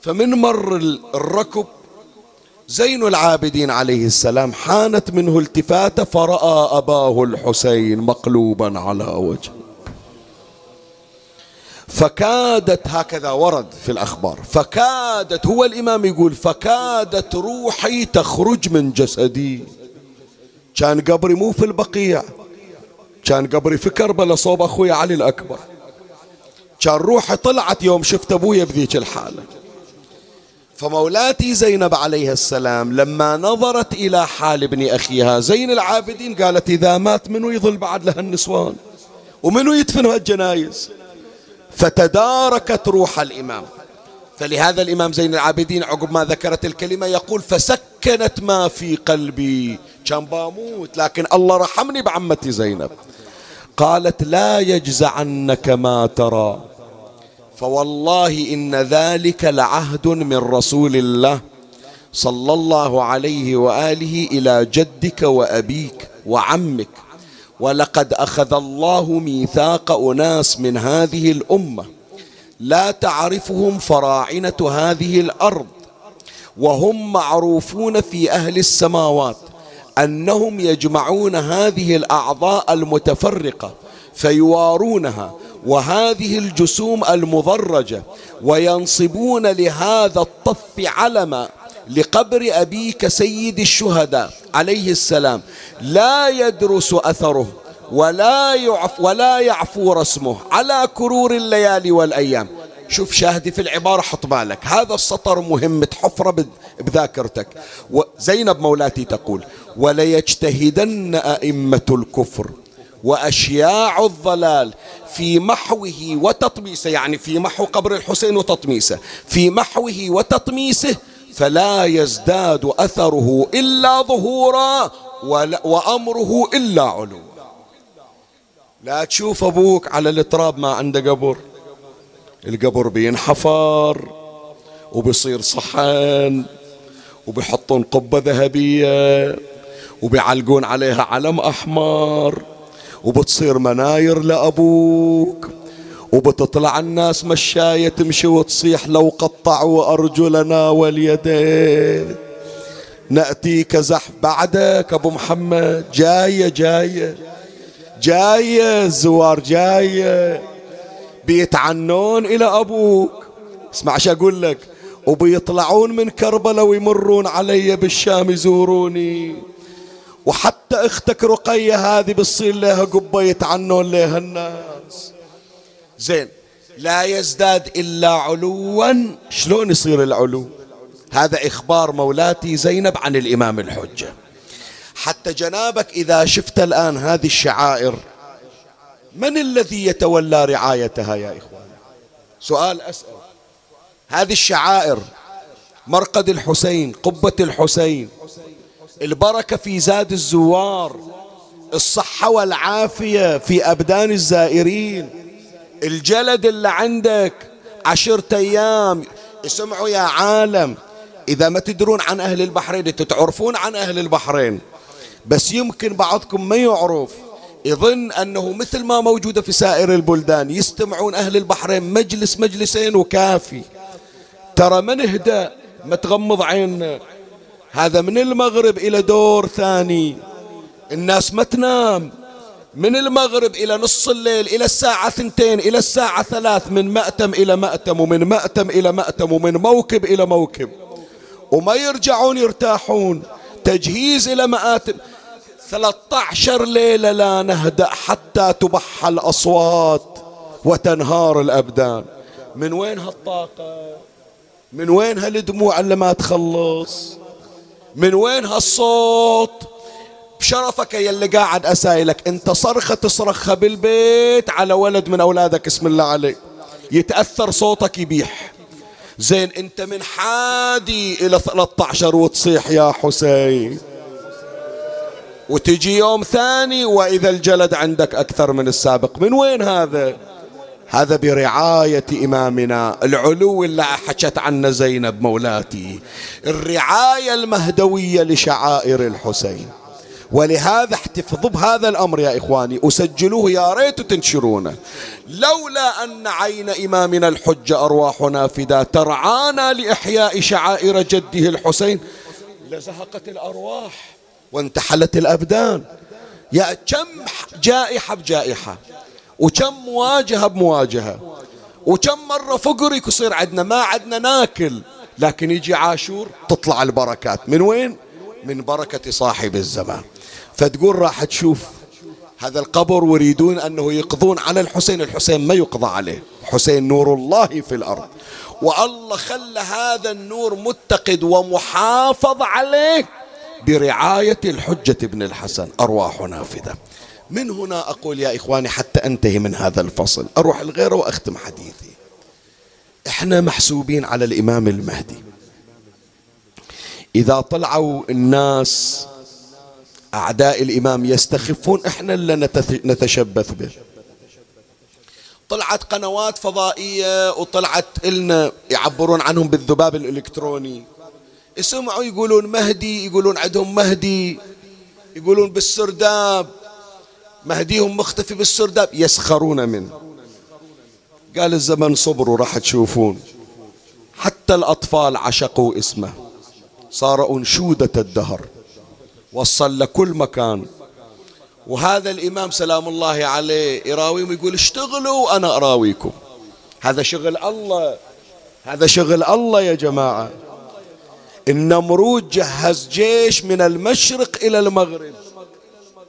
فمن مر الركب زين العابدين عليه السلام حانت منه التفاتة فرأى أباه الحسين مقلوبا على وجهه. فكادت هكذا ورد في الأخبار فكادت هو الإمام يقول فكادت روحي تخرج من جسدي. كان قبري مو في البقيع. كان قبري في كربلاء صوب أخوي علي الأكبر. كان روحي طلعت يوم شفت أبويا بذيك الحالة. فمولاتي زينب عليها السلام لما نظرت إلى حال ابن أخيها زين العابدين قالت إذا مات منو يظل بعد لها النسوان؟ ومنو يدفن الجنايز فتداركت روح الإمام. فلهذا الإمام زين العابدين عقب ما ذكرت الكلمة يقول فسكنت ما في قلبي. كان باموت لكن الله رحمني بعمتي زينب. قالت لا يجزعنك ما ترى. فوالله إن ذلك لعهد من رسول الله صلى الله عليه وآله إلى جدك وأبيك وعمك. ولقد أخذ الله ميثاق أناس من هذه الأمة. لا تعرفهم فراعنة هذه الأرض. وهم معروفون في أهل السماوات. أنهم يجمعون هذه الأعضاء المتفرقة فيوارونها وهذه الجسوم المضرجة وينصبون لهذا الطف علما لقبر أبيك سيد الشهداء عليه السلام. لا يدرس أثره ولا يعف ولا يعفو رسمه على كرور الليالي والأيام. شوف شاهدي في العبارة حط بالك. هذا السطر مهم تحفره بذاكرتك. زينب مولاتي تقول وليجتهدن أئمة الكفر وأشياع الضلال في محوه وتطميسه يعني في محو قبر الحسين وتطميسه في محوه وتطميسه فلا يزداد أثره إلا ظهورا وأمره إلا علوا. لا تشوف أبوك على التراب ما عنده قبر القبر بينحفر وبيصير صحن وبيحطون قبة ذهبية. وبيعلقون عليها علم أحمر وبتصير مناير لأبوك وبتطلع الناس مشاية تمشي وتصيح لو قطعوا أرجلنا واليدين. نأتيك زحف بعدك أبو محمد جاية جاية جاية الزوار جاية. بيتعنون إلى أبوك. اسمع شو أقول لك؟ وبيطلعون من كربلاء ويمرون علي بالشام يزوروني. وحتى أختك رقية هذه بتصير لها قبة يتعنون لها الناس. زين لا يزداد إلا علوا. شلون يصير العلو؟ هذا إخبار مولاتي زينب عن الإمام الحجة. حتى جنابك إذا شفت الآن هذه الشعائر من الذي يتولى رعايتها يا إخوان؟ سؤال أسأل. هذه الشعائر مرقد الحسين قبة الحسين. البركة في زاد الزوار الصحة والعافية في أبدان الزائرين. الجلد اللي عندك عشرة أيام اسمعوا يا عالم إذا ما تدرون عن أهل البحرين أنتوا تعرفون عن أهل البحرين. بس يمكن بعضكم ما يعرف يظن أنه مثل ما موجودة في سائر البلدان يستمعون أهل البحرين مجلس مجلسين وكافي. ترى ما نهدى ما تغمض عيننا هذا من المغرب إلى دور ثاني. الناس ما تنام. من المغرب إلى نص الليل إلى الساعة ثنتين إلى الساعة ثلاث من مأتم إلى مأتم ومن مأتم إلى مأتم ومن موكب إلى موكب. وما يرجعون يرتاحون. تجهيز إلى مآتم. 13 ليلة لا نهدأ حتى تبح الأصوات وتنهار الأبدان. من وين هالطاقة؟ من وين هالدموع اللي ما تخلص؟ من وين هالصوت؟ بشرفك يا اللي قاعد أسايلك. انت صرخة تصرخها بالبيت على ولد من أولادك اسم الله عليه. يتأثر صوتك يبيح. زين انت من حادي إلى 13 وتصيح يا حسين. وتجي يوم ثاني وإذا الجلد عندك أكثر من السابق. من وين هذا؟ هذا برعاية إمامنا. العلو اللي حكت عنه زينب مولاتي. الرعاية المهدوية لشعائر الحسين. ولهذا احتفظوا بهذا الأمر يا إخواني. أسجلوه يا ريت تنشرونه. لولا أن عين إمامنا الحجة أرواحنا فدا ترعانا لإحياء شعائر جده الحسين لزهقت الأرواح وانتحلت الأبدان. يا كم جائحة بجائحة. وكم مواجهة بمواجهة. وكم مرة فقر يصير عندنا ما عندنا ناكل لكن يجي عاشور تطلع البركات. من وين؟ من بركة صاحب الزمان. فتقول راح تشوف هذا القبر ويريدون أنه يقضون على الحسين الحسين ما يقضى عليه. حسين نور الله في الأرض. والله خلى هذا النور متقد ومحافظ عليه برعاية الحجة ابن الحسن أرواح نافذة. من هنا أقول يا إخواني حتى أنتهي من هذا الفصل. أروح الغيره وأختم حديثي. إحنا محسوبين على الإمام المهدي. إذا طلعوا الناس أعداء الإمام يستخفون إحنا اللي نتشبث به. طلعت قنوات فضائية وطلعت إلنا يعبرون عنهم بالذباب الإلكتروني. يسمعوا يقولون مهدي يقولون عندهم مهدي يقولون بالسرداب. مهديهم مختفي بالسرداب يسخرون منه. قال الزمن صبروا راح تشوفون. حتى الأطفال عشقوا اسمه. صار أنشودة الدهر. وصل لكل مكان. وهذا الإمام سلام الله عليه يراويهم يقول اشتغلوا وأنا أراويكم. هذا شغل الله. هذا شغل الله يا جماعة. النمرود جهز جيش من المشرق إلى المغرب.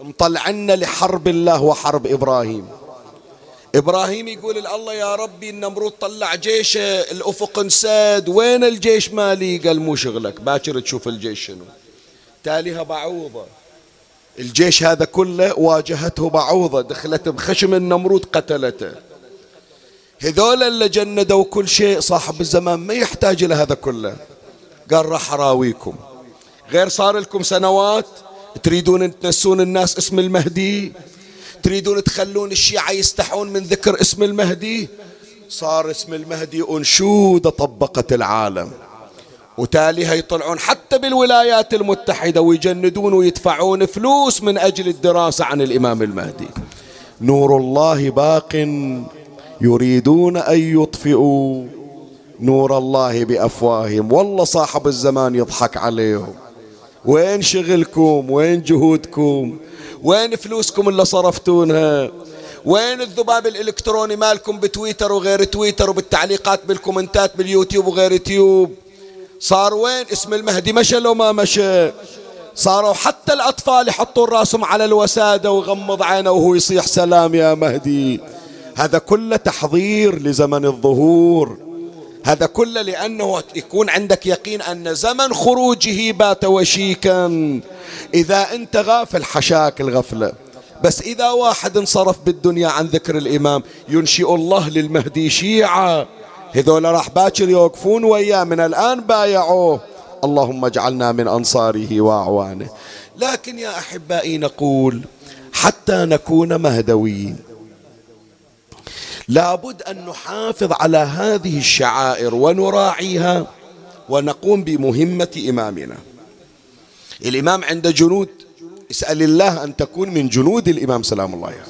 مطلعنا لحرب الله وحرب إبراهيم. إبراهيم يقول الله يا ربي النمرود طلع جيشه الأفق انساد وين الجيش مالي قال مو شغلك باكر تشوف الجيش شنو. تاليها بعوضة. الجيش هذا كله واجهته بعوضة دخلت بخشم النمرود قتلته. هذول اللي جندوا كل شيء صاحب الزمان ما يحتاج إلى هذا كله. قال راح أراويكم. غير صار لكم سنوات تريدون تنسون الناس اسم المهدي؟ تريدون تخلون الشيعة يستحون من ذكر اسم المهدي؟ صار اسم المهدي أنشودة طبقت العالم. وتاليها يطلعون حتى بالولايات المتحدة ويجندون ويدفعون فلوس من أجل الدراسة عن الإمام المهدي. نور الله باق يريدون أن يطفئوا نور الله بأفواههم. والله صاحب الزمان يضحك عليهم. وين شغلكم؟ وين جهودكم؟ وين فلوسكم اللي صرفتونها وين الذباب الإلكتروني مالكم بتويتر وغير تويتر وبالتعليقات بالكومنتات باليوتيوب وغير يوتيوب؟ صار وين اسم المهدي؟ مشى لو ما مشى. صاروا حتى الأطفال يحطون راسهم على الوسادة ويغمض عينه وهو يصيح سلام يا مهدي. هذا كله تحضير لزمن الظهور. هذا كله لأنه يكون عندك يقين أن زمن خروجه بات وشيكا. إذا أنت غافل حشاك الغفلة. بس إذا واحد انصرف بالدنيا عن ذكر الإمام ينشئ الله للمهدي شيعة. هذول راح باكر يوقفون وياه من الآن بايعوه. اللهم اجعلنا من أنصاره وأعوانه. لكن يا أحبائي نقول حتى نكون مهدويين لابد أن نحافظ على هذه الشعائر ونراعيها ونقوم بمهمة إمامنا. الإمام عند جنود اسأل الله أن تكون من جنود الإمام سلام الله عليه.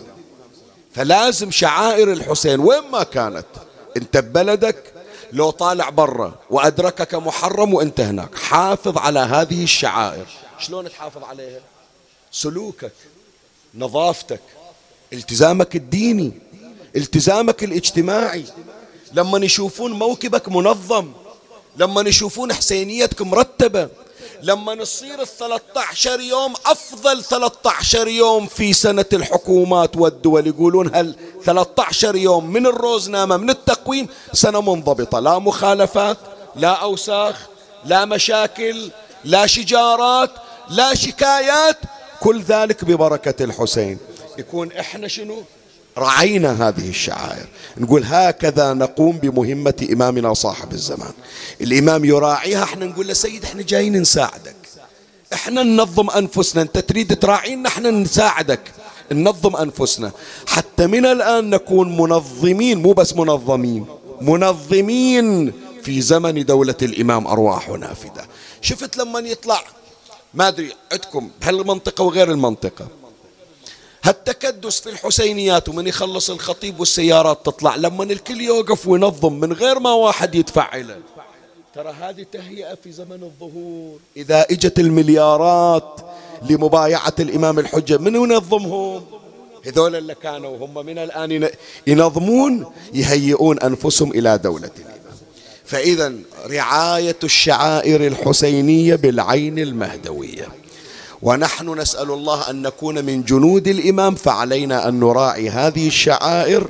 فلازم شعائر الحسين وين ما كانت أنت ببلدك لو طالع برا وأدركك محرم وأنت هناك. حافظ على هذه الشعائر. شلون تحافظ عليها؟ سلوكك نظافتك التزامك الديني. التزامك الاجتماعي. لما يشوفون موكبك منظم لما يشوفون حسينيتك مرتبة لما نصير ال 13 يوم أفضل 13 يوم في سنة الحكومات والدول يقولون هل 13 يوم من الروزنامة من التقويم؟ سنة منضبطة لا مخالفات لا أوساخ لا مشاكل لا شجارات لا شكايات كل ذلك ببركة الحسين. يكون إحنا شنو؟ رعينا هذه الشعائر. نقول هكذا نقوم بمهمة إمامنا صاحب الزمان. الإمام يراعيها إحنا نقول له سيد إحنا جايين نساعدك. إحنا ننظم أنفسنا. أنت تريد تراعينا إحنا نساعدك. ننظم أنفسنا. حتى من الآن نكون منظمين مو بس منظمين منظمين في زمن دولة الإمام أرواح نافدة شفت لما يطلع ما أدري عندكم بهالمنطقة وغير المنطقة هالتكدس في الحسينيات ومن يخلص الخطيب والسيارات تطلع لما الكل يوقف وينظم من غير ما واحد يدفع له ترى هذه تهيئة في زمن الظهور. إذا إجت المليارات لمبايعة الإمام الحجة من ينظمهم؟ هذول اللي كانوا هم من الآن ينظمون يهيئون أنفسهم إلى دولة الإمام. فإذا رعاية الشعائر الحسينية بالعين المهدوية. ونحن نسأل الله أن نكون من جنود الإمام فعلينا أن نراعي هذه الشعائر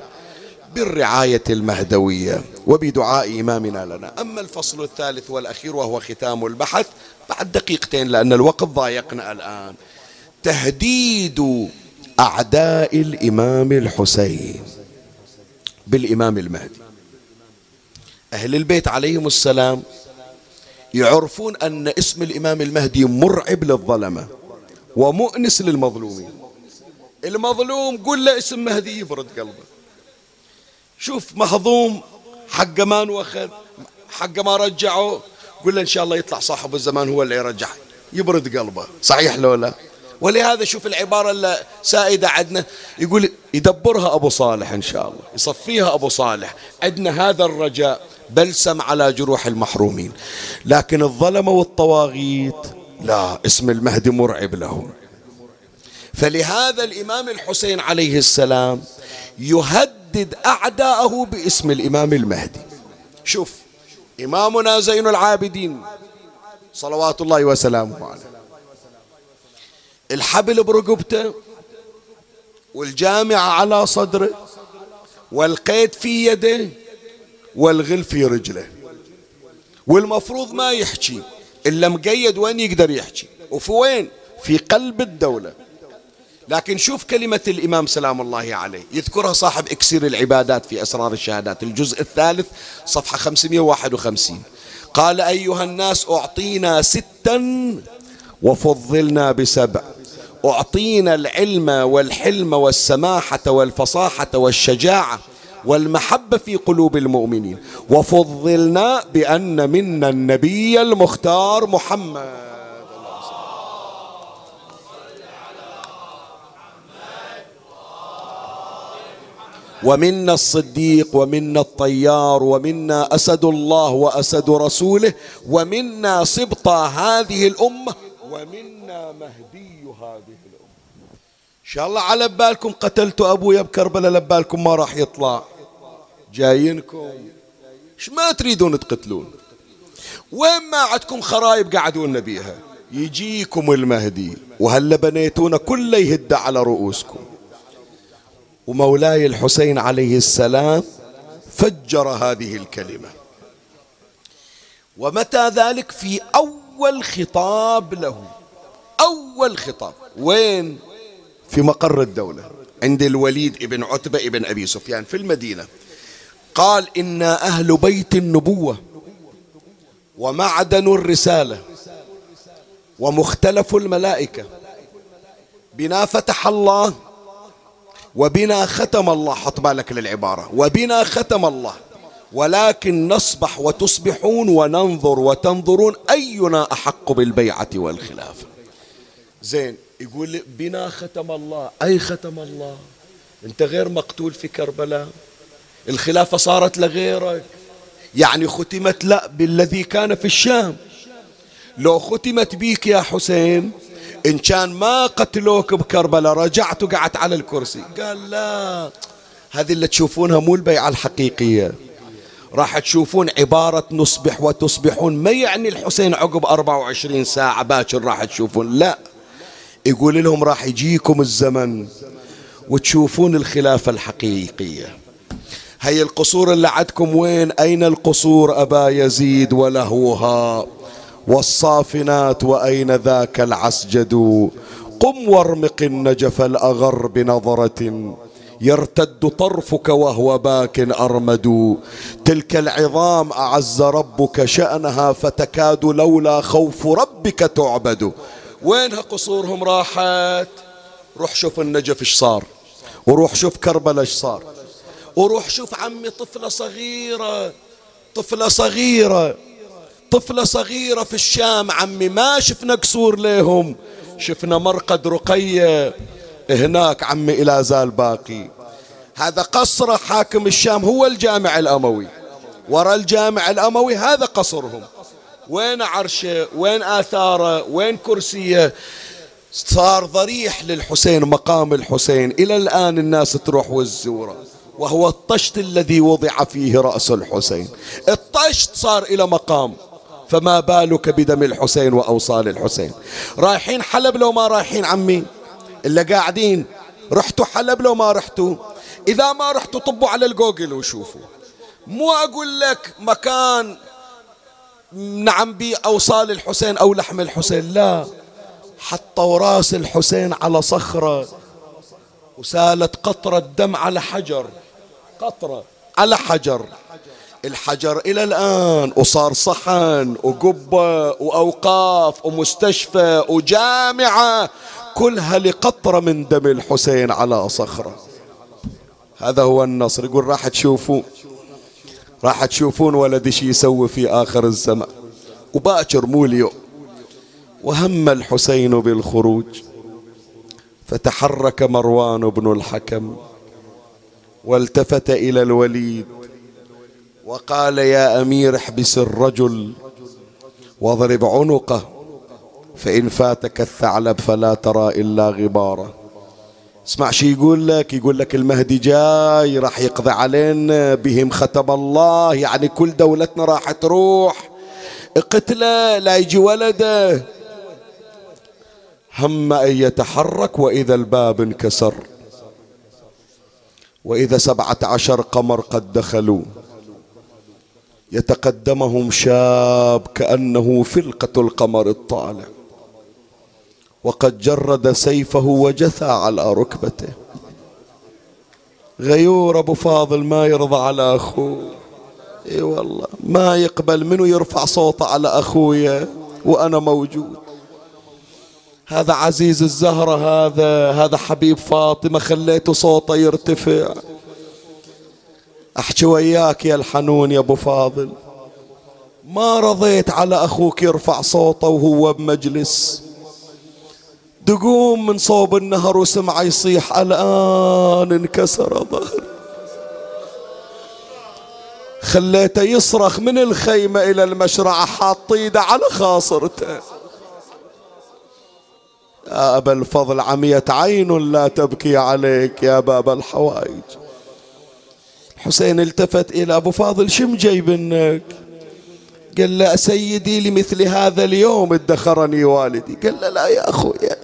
بالرعاية المهدوية وبدعاء إمامنا لنا. أما الفصل الثالث والأخير وهو ختام البحث بعد دقيقتين لأن الوقت ضايقنا الآن. تهديد أعداء الإمام الحسين بالإمام المهدي. أهل البيت عليهم السلام يعرفون أن اسم الإمام المهدي مرعب للظلمة. ومؤنس للمظلومين. المظلوم قل له اسم مهدي يبرد قلبه. شوف مهضوم حق ما نوخذ حق ما رجعه قل له إن شاء الله يطلع صاحب الزمان هو اللي يرجع يبرد قلبه. صحيح لو لا؟ ولهذا شوف العبارة السائدة عندنا يقول يدبرها أبو صالح إن شاء الله يصفيها أبو صالح. عندنا هذا الرجاء بلسم على جروح المحرومين. لكن الظلمة والطواغيت لا اسم المهدي مرعب لهم. فلهذا الإمام الحسين عليه السلام يهدد أعداءه باسم الإمام المهدي. شوف إمامنا زين العابدين صلوات الله وسلامه عليه. الحبل برقبته والجامعة على صدره والقيد في يده والغل في رجله. والمفروض ما يحكي. إلا مقيد وين يقدر يحكي؟ وفي وين؟ في قلب الدولة. لكن شوف كلمة الإمام سلام الله عليه. يذكرها صاحب إكسير العبادات في أسرار الشهادات. الجزء الثالث صفحة 551 قال أيها الناس أعطينا ستا وفضلنا بسبع. أعطينا العلم والحلم والسماحة والفصاحة والشجاعة. والمحبة في قلوب المؤمنين. وفضلنا بأن منا النبي المختار محمد. ومنا الصديق ومنا الطيار ومنا أسد الله وأسد رسوله ومنا سبط هذه الأمة ومنا مهدي هذه الأمة. إن شاء الله على بالكم قتلتوا ابويا بكربلاء لبالكم ما راح يطلع. جايينكم. إيش ما تريدون تقتلون؟ وين ما عندكم خرايب قعدونا بيها. يجيكم المهدي وهلا بنيتونا كله يهد على رؤوسكم. ومولاي الحسين عليه السلام فجر هذه الكلمة. ومتى ذلك؟ في أول خطاب له. أول خطاب. وين؟ في مقر الدولة عند الوليد ابن عتبة ابن أبي سفيان في المدينة. قال إنا أهل بيت النبوة ومعدن الرسالة ومختلف الملائكة بنا فتح الله وبنا ختم الله. حط بالك للعبارة. وبنا ختم الله. ولكن نصبح وتصبحون وننظر وتنظرون أينا أحق بالبيعة والخلافة زين يقول بنا ختم الله. أي ختم الله؟ أنت غير مقتول في كربلاء. الخلافة صارت لغيرك. يعني ختمت لا بالذي كان في الشام. لو ختمت بيك يا حسين إن كان ما قتلوك بكربلاء رجعت وقعدت على الكرسي. قال لا هذه اللي تشوفونها مو البيعة الحقيقية. راح تشوفون عبارة نصبح وتصبحون ما يعني الحسين عقب 24 ساعة باكر راح تشوفون. لا يقول لهم راح يجيكم الزمن وتشوفون الخلافة الحقيقية. هي القصور اللي عندكم وين؟ أين القصور أبا يزيد ولهوها؟ والصافنات وأين ذاك العسجد؟ قم وارمق النجف الأغر بنظرة. يرتد طرفك وهو باك أرمد. تلك العظام أعز ربك شأنها فتكاد لولا خوف ربك تعبد. وينها قصورهم راحت؟ روح شوف النجف إيش صار. وروح شوف كربلاء إيش صار. وروح شوف عمي طفلة صغيرة طفلة صغيرة طفلة صغيرة في الشام. عمي ما شفنا قصور لهم شفنا مرقد رقية هناك. عمي إلى زال باقي. هذا قصر حاكم الشام هو الجامع الأموي. ورا الجامع الأموي هذا قصرهم. وين عرشه؟ وين آثاره؟ وين كرسيه؟ صار ضريح للحسين مقام الحسين. إلى الآن الناس تروح والزورة. وهو الطشت الذي وضع فيه رأس الحسين. الطشت صار إلى مقام فما بالك بدم الحسين وأوصال الحسين؟ رايحين حلب لو ما رايحين عمي؟ إلا قاعدين. رحتوا حلب لو ما رحتوا؟ إذا ما رحتوا طبوا على الجوجل وشوفوا. مو أقول لك مكان نعم بي أوصال الحسين أو لحم الحسين لا. حطوا رأس الحسين على صخرة وسالت قطرة دم على حجر. قطرة. على حجر. الحجر إلى الآن وصار صحن وقبة وأوقاف ومستشفى وجامعة كلها لقطرة من دم الحسين على صخرة. هذا هو النصر. يقول راح تشوفوا راح تشوفون ولدي شي يسوي في آخر الزمان. وباكر مو اليوم. وهم الحسين بالخروج. فتحرك مروان بن الحكم. والتفت إلى الوليد وقال يا أمير احبس الرجل واضرب عنقه فإن فاتك الثعلب فلا ترى إلا غباره. اسمع شي يقول لك يقول لك المهدي جاي راح يقضي علينا بهم ختم الله. يعني كل دولتنا راح تروح. اقتله لا يجي ولده. هم أن يتحرك وإذا الباب انكسر. وإذا سبعة عشر قمر قد دخلوا. يتقدمهم شاب كأنه فلقة القمر الطالع. وقد جرد سيفه وجثى على ركبته. غيور أبو فاضل ما يرضى على أخوه. إي والله ما يقبل منه يرفع صوته على أخويا وأنا موجود. هذا عزيز الزهرة هذا هذا حبيب فاطمة خليته صوته يرتفع. أحكي وياك يا الحنون يا أبو فاضل. ما رضيت على أخوك يرفع صوته وهو بمجلس. دقوم من صوب النهر وسمع يصيح الآن انكسر ظهر خليته يصرخ من الخيمة إلى المشرعة حاط إيده على خاصرته. أبا الفضل عميت عين لا تبكي عليك يا باب الحوائج. حسين التفت إلى أبو فاضل شم جايبنك قال له سيدي لمثل هذا اليوم ادخرني والدي. قال له لا يا أخويا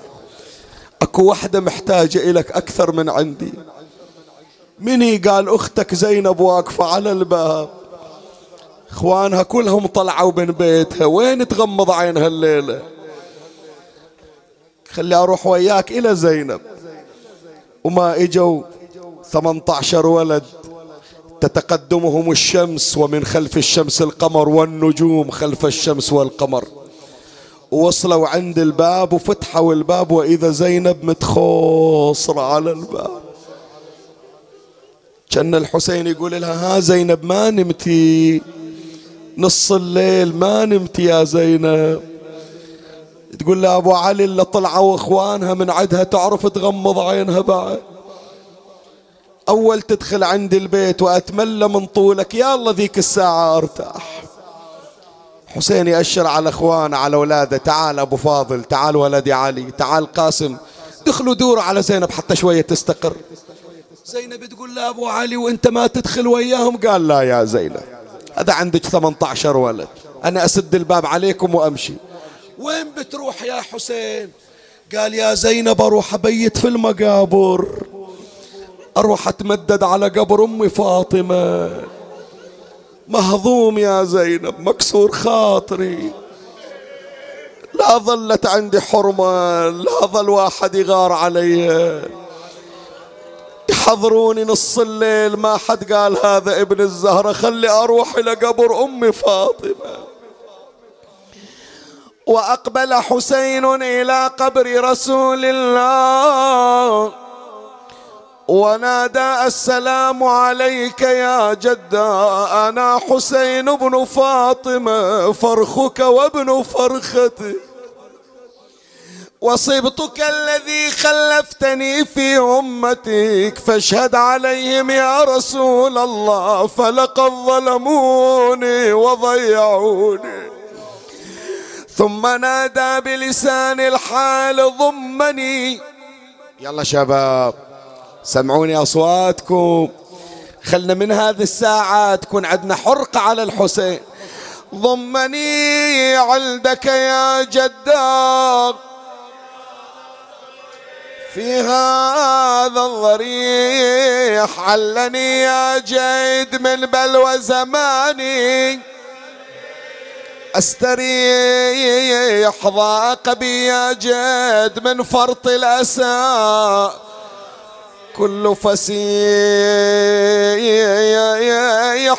أكو وحدة محتاجة إلك أكثر من عندي. مني؟ قال أختك زينب واقفة على الباب. إخوانها كلهم طلعوا من بيتها. وين تغمض عينها الليلة؟ خلي أروح وياك إلى زينب. وما إجوا 18 ولد. تتقدمهم الشمس ومن خلف الشمس القمر والنجوم خلف الشمس والقمر. وصلوا عند الباب وفتحوا الباب وإذا زينب متخوصرة على الباب. كان الحسين يقول لها ها زينب ما نمتي؟ نص الليل ما نمتي يا زينب. تقول له أبو علي اللي طلعوا إخوانها من عدها تعرف تغمض عينها بعد. أول تدخل عند البيت وأتملى من طولك يا الله ذيك الساعة أرتاح. حسين يأشر على إخوانه على أولاده تعال أبو فاضل تعال ولدي علي تعال قاسم. دخلوا دوروا على زينب حتى شوية تستقر. زينب تقول لا أبو علي وأنت ما تدخل وياهم؟ قال لا يا زينب هذا عندك 18 ولد أنا أسد الباب عليكم وأمشي. وين بتروح يا حسين؟ قال يا زينب أروح أبيت في المقابر. أروح أتمدد على قبر امي فاطمة. مهضوم يا زينب مكسور خاطري. لا ظلت عندي حرمة لا ظل واحد يغار علي. يحضروني نص الليل ما حد قال هذا ابن الزهرة خلي أروح إلى قبر أمي فاطمة. وأقبل حسين إلى قبر رسول الله. ونادى السلام عليك يا جدا. أنا حسين بن فاطمة فرخك وابن فرختي. وصبتك الذي خلفتني في أمتك. فاشهد عليهم يا رسول الله. فلقد ظلموني وضيعوني. ثم نادى بلسان الحال ضمني. يلا شباب سمعوني أصواتكم. خلنا من هذه الساعة تكون عندنا حرقة على الحسين. ضمني عندك يا جدار. في هذا الضريح علني يا جيد من بلوى زماني. استريح ضاق بي يا جيد من فرط الاسى كل فسيح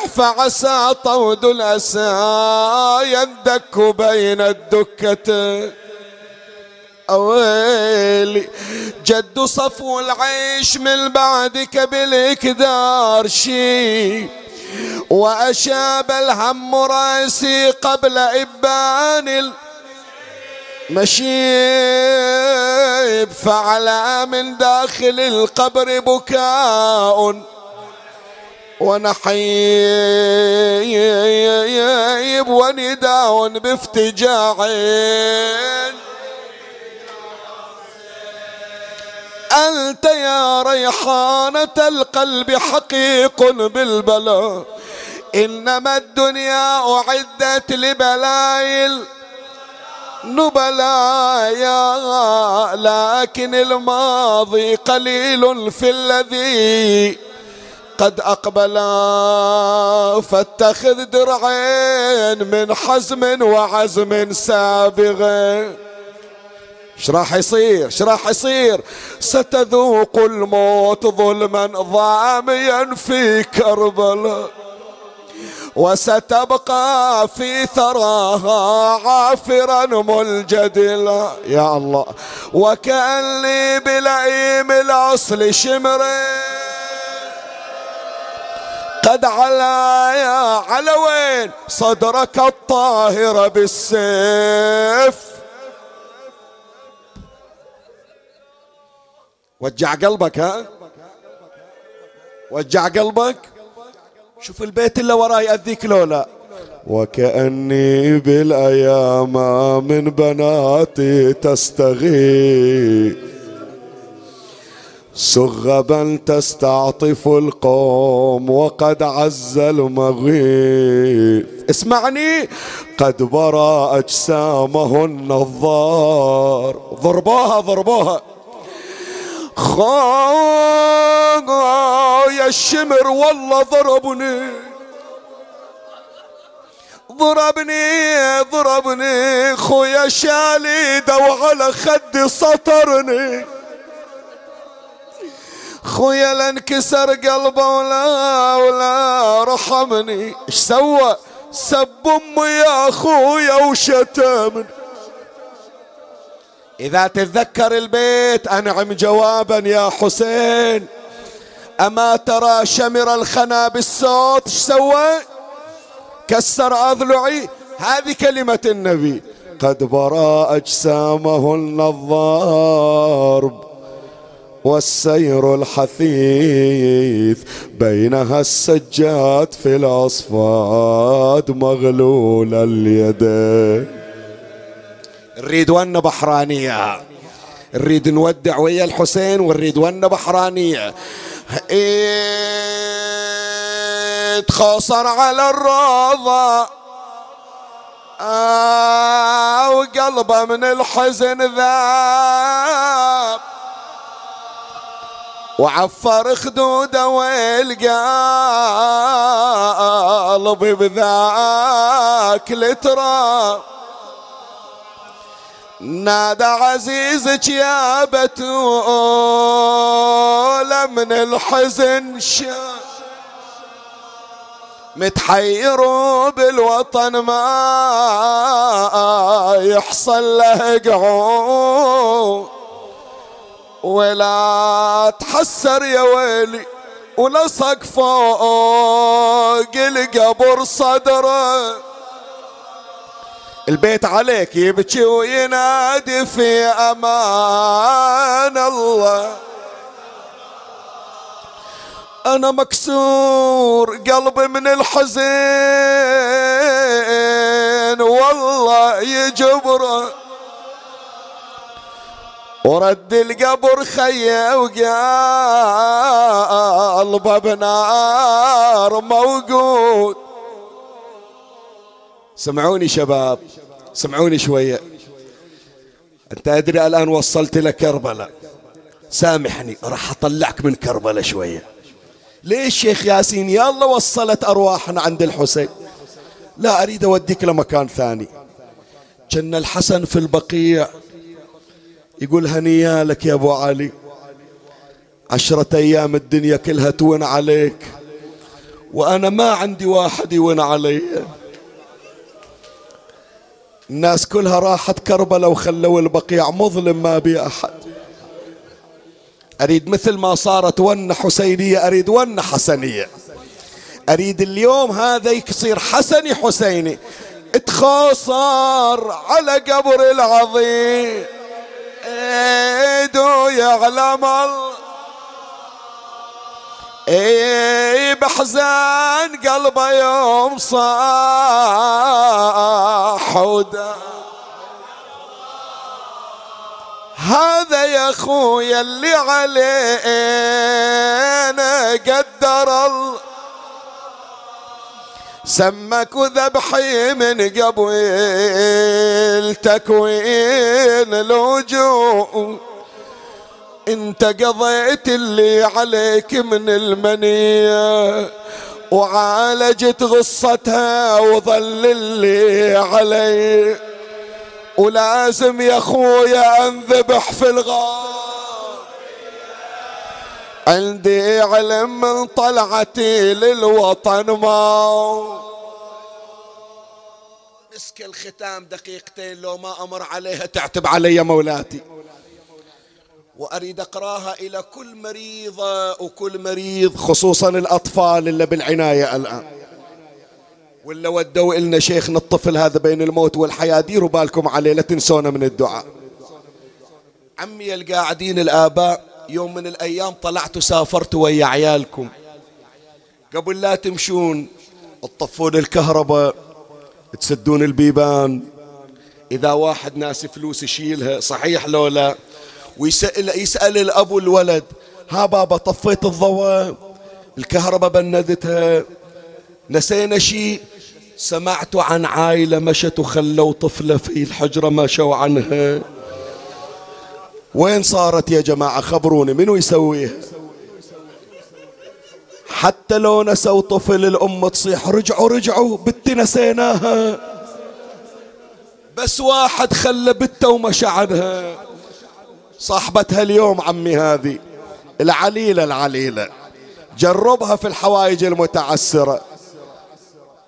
فعسى طود الأسى يندك بين الدكة. أويلي جد صفو العيش من بعدك بالإكدار شي. وأشاب الهم رأسي قبل إبان مشيب فعلى من داخل القبر بكاء ونحيب ونداء بافتجاع. أنت يا ريحانة القلب حقيق بالبلاء إنما الدنيا أعدت لبلايل نبلايا لكن الماضي قليل في الذي قد أقبلا فاتخذ درعين من حزم وعزم سابغ. إيش راح يصير إيش راح يصير. ستذوق الموت ظلما ضاميا في كربلاء وستبقى في ثراها عافرا ملجدلا. يا الله. وكأني بلئيم الأصل شمرين قد علا يا على وين صدرك الطاهر بالسيف. وجع قلبك ها؟ وجع قلبك. شوف البيت اللي وراي يأذيك لولا. وكأني بالأيام من بناتي تستغيث. سغبا تستعطف القوم وقد عز المغيث. اسمعني قد برى أجسامهن الضار. ضربوها ضربوها. خا يا الشمر والله ضربني. ضربني ضربني. خويا شالي دو على خدي سطرني. خويا لانكسر قلبه ولا ولا رحمني. إيش سوى؟ سب أمي يا خويا وشتمني. إذا تتذكر البيت أنعم جوابا يا حسين. أما ترى شمر الخنا بالصوت إيش سوى؟ كسر اضلعي هذه كلمة النبي. قد برى اجسامهن الضارب والسير الحثيث. بينها السجاد في الأصفاد مغلول اليدين. نريد ون بحرانية. نريد نودع ويا الحسين ونريد ون بحرانية تخاصر على الروضة آه وقلبه من الحزن ذاب. وعفر خدوده والقلب بذاك التراب. نادى عزيزك يا بتول من الحزن شا متحير بالوطن ما يحصل له ولا تحسر يا ويلي ولصق فوق القبر صدره. البيت عليك يبكي وينادي في أمان الله. أنا مكسور قلبي من الحزن والله يجبره ورد القبر خيه وقلبه بنار موجود. سمعوني شباب سمعوني شوية. أنت أدري الآن وصلت لك كربلاء. سامحني راح أطلعك من كربلاء شوية. ليش شيخ ياسين؟ يا الله وصلت أرواحنا عند الحسين. لا أريد أوديك لمكان ثاني. كان الحسن في البقيع. يقول هنيا لك يا أبو علي. عشرة أيام الدنيا كلها تون عليك. وأنا ما عندي واحد يون علي. الناس كلها راحت كربلاء وخلوا البقيع مظلم ما بي أحد. أريد مثل ما صارت ون حسينية أريد ون حسنية. أريد اليوم هذا يصير حسني حسيني. تخاصر على قبر العظيم. إيدو يعلم الله. اي بحزان قلبه يوم صاح هذا يا خويا اللي علينا قدر الله. سمك وذبحي من قبل تكوين الوجوه. انت قضيت اللي عليك من المنية وعالجت غصتها وظل اللي علي. ولازم يا خويا أنذبح في الغار. عندي علم من طلعتي للوطن ما. مسك الختام دقيقتين لو ما أمر عليها تعتب علي مولاتي. وأريد أقراها إلى كل مريضة وكل مريض خصوصا الأطفال اللي بالعناية الآن. ولا ودوا لنا شيخنا الطفل هذا بين الموت والحياة ديروا بالكم عليه لا تنسونا من الدعاء. عمي القاعدين الآباء يوم من الأيام طلعت وسافرت ويا عيالكم. قبل لا تمشون تطفون الكهرباء تسدون البيبان. إذا واحد ناس فلوس يشيلها صحيح لو لا؟ ويسأل يسأل الأب والولد ها بابا طفيت الضوء الكهرباء بندتها. نسينا شيء سمعت عن عائلة مشت وخلوا طفلة في الحجرة مشوا عنها. وين صارت يا جماعة؟ خبروني منو يسويها؟ حتى لو نسوا طفل الأم تصيح رجعوا رجعوا بنتي نسيناها. بس واحد خلى بنته ومشى عنها. صاحبتها اليوم عمي هذه العليلة العليلة. جربها في الحوايج المتعسرة.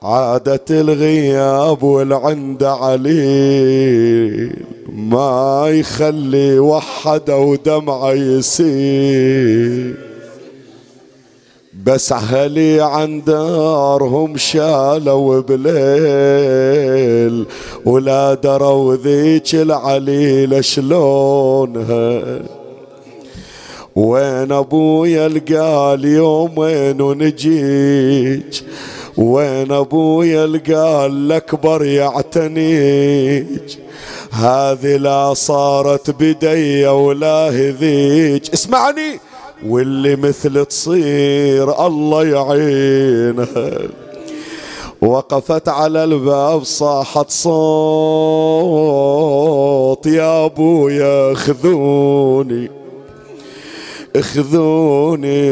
عادة الغياب والعند عليل ما يخلي وحده ودمعه يسيل. بس أهلي عن دارهم شالوا بليل ولا دروا ذيك العليلة شلونها وين أبويا القال يومين ونجيج وين أبويا القال الأكبر يعتنيج هذه لا صارت بدي ولا هذيج اسمعني. واللي مثل تصير الله يعينها وقفت على الباب صاحت صوت يا ابويا خذوني اخذوني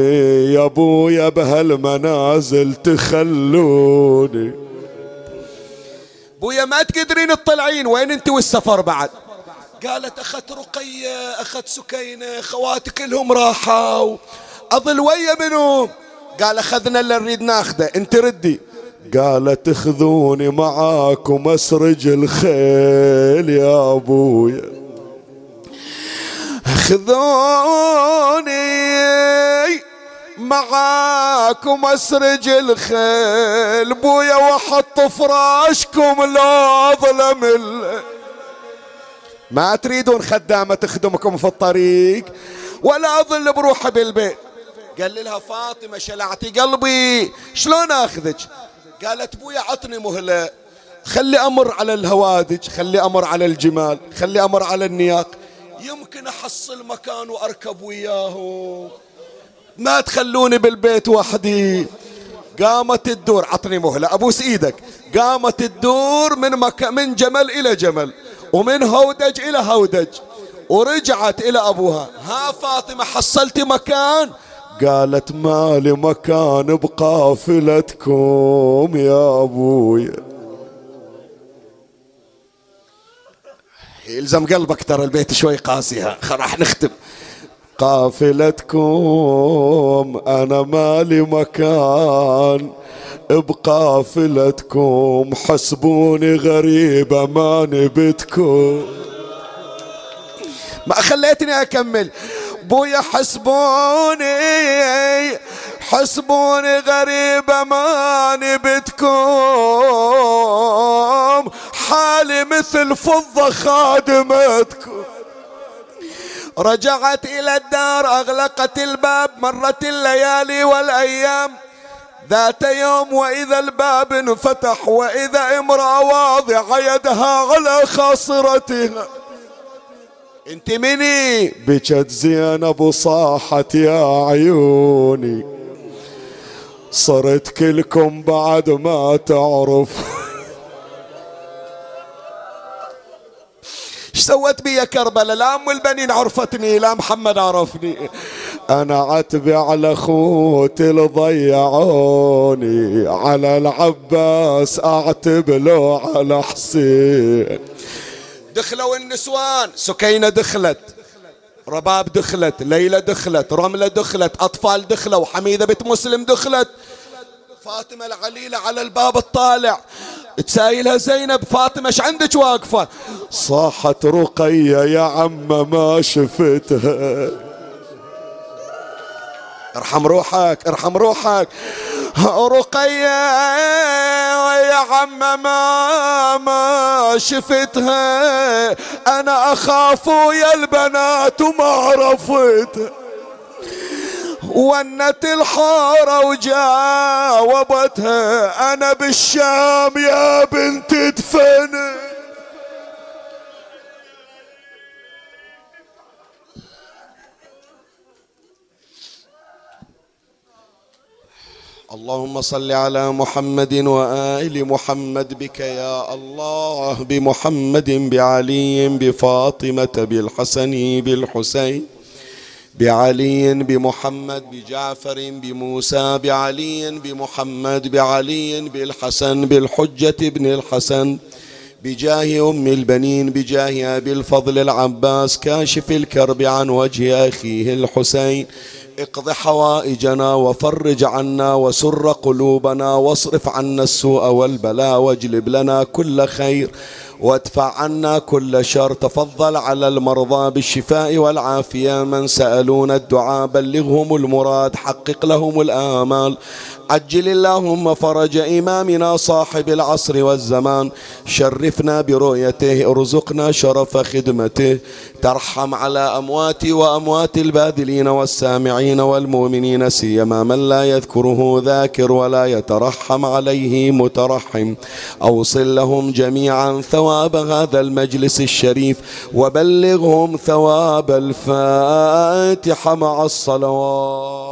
يا ابويا بهالمنازل تخلوني. بويا ما تقدرين تطلعين. وين أنت والسفر بعد؟ قالت أخت رقية أخت سكينة خواتي كلهم راحوا. أظل ويا منو؟ قال أخذنا اللي نريد ناخذه أنت ردي. قالت اخذوني معاكم أسرج الخيل يا أبويا. خذوني معاكم أسرج الخيل. بويا واحط فراشكم لو ظلم ما تريدون خدامة تخدمكم في الطريق ولا أظل بروحي بالبيت. قال لها فاطمة شلعتي قلبي شلون أخذك؟ قالت بويا عطني مهلة. خلي أمر على الهوادج خلي أمر على الجمال خلي أمر على النياق. يمكن أحصل مكان وأركب وياه ما تخلوني بالبيت وحدي. قامت الدور عطني مهلة. أبوس إيدك. قامت الدور من, مك... من جمل إلى جمل. ومن هودج إلى هودج ورجعت إلى أبوها. ها فاطمة حصلتي مكان؟ قالت مالي مكان بقافلتكم يا أبويا يلزم قلبك ترى البيت شوي قاسي راح نختم. قافلتكم أنا مالي مكان. بقافلتكم حسبوني غريبة ما نبتكم ما خليتني أكمل. بويا حسبوني حسبوني غريبة ماني بدكم حالي مثل فضة خادمتكم. رجعت إلى الدار أغلقت الباب مرت الليالي والأيام. ذات يوم وإذا الباب انفتح وإذا امرأة واضعة يدها على خاصرتها. انت مني؟ بجت زينب وصاحت يا عيوني. صرت كلكم بعد ما تعرف. إيش سوت بي يا كربلاء؟ لا أم البنين عرفتني لا محمد عرفني. أنا عتبي على أخوتي اللي ضيعوني. على العباس أعتب له على حسين. دخلوا النسوان. سكينة دخلت. رباب دخلت. ليلى دخلت. رملة دخلت. أطفال دخلوا. حميدة بنت مسلم دخلت. فاطمة العليلة على الباب الطالع. تسايلها زينب فاطمة إيش عندك واقفة؟ صاحت رقية يا عم ما شفتها. ارحم روحك ارحم روحك. رقية يا عم ما ما شفتها. أنا أخاف يا البنات وما عرفتها. ونت الحارة وجاوبتها أنا بالشام يا بنت دفنت اللهم صل على محمد وآل محمد بك يا الله بمحمد بعلي بفاطمة بالحسن بالحسين. بعلي بمحمد بجعفر بموسى بعلي بمحمد بعلي بالحسن بالحجة ابن الحسن بجاه أم البنين بجاه أبي الفضل العباس كاشف الكرب عن وجه أخيه الحسين. اقض حوائجنا وفرج عنا وسر قلوبنا واصرف عنا السوء والبلاء واجلب لنا كل خير. وادفع عنا كل شر تفضل على المرضى بالشفاء والعافية. من سألون الدعاء بلغهم المراد حقق لهم الآمال. عجل اللهم فرج إمامنا صاحب العصر والزمان. شرفنا برؤيته ارزقنا شرف خدمته. ترحم على أمواتي وأموات الباذلين والسامعين والمؤمنين سيما من لا يذكره ذاكر ولا يترحم عليه مترحم. أوصل لهم جميعا ثواب هذا المجلس الشريف وبلغهم ثواب الفاتحة مع الصلوات.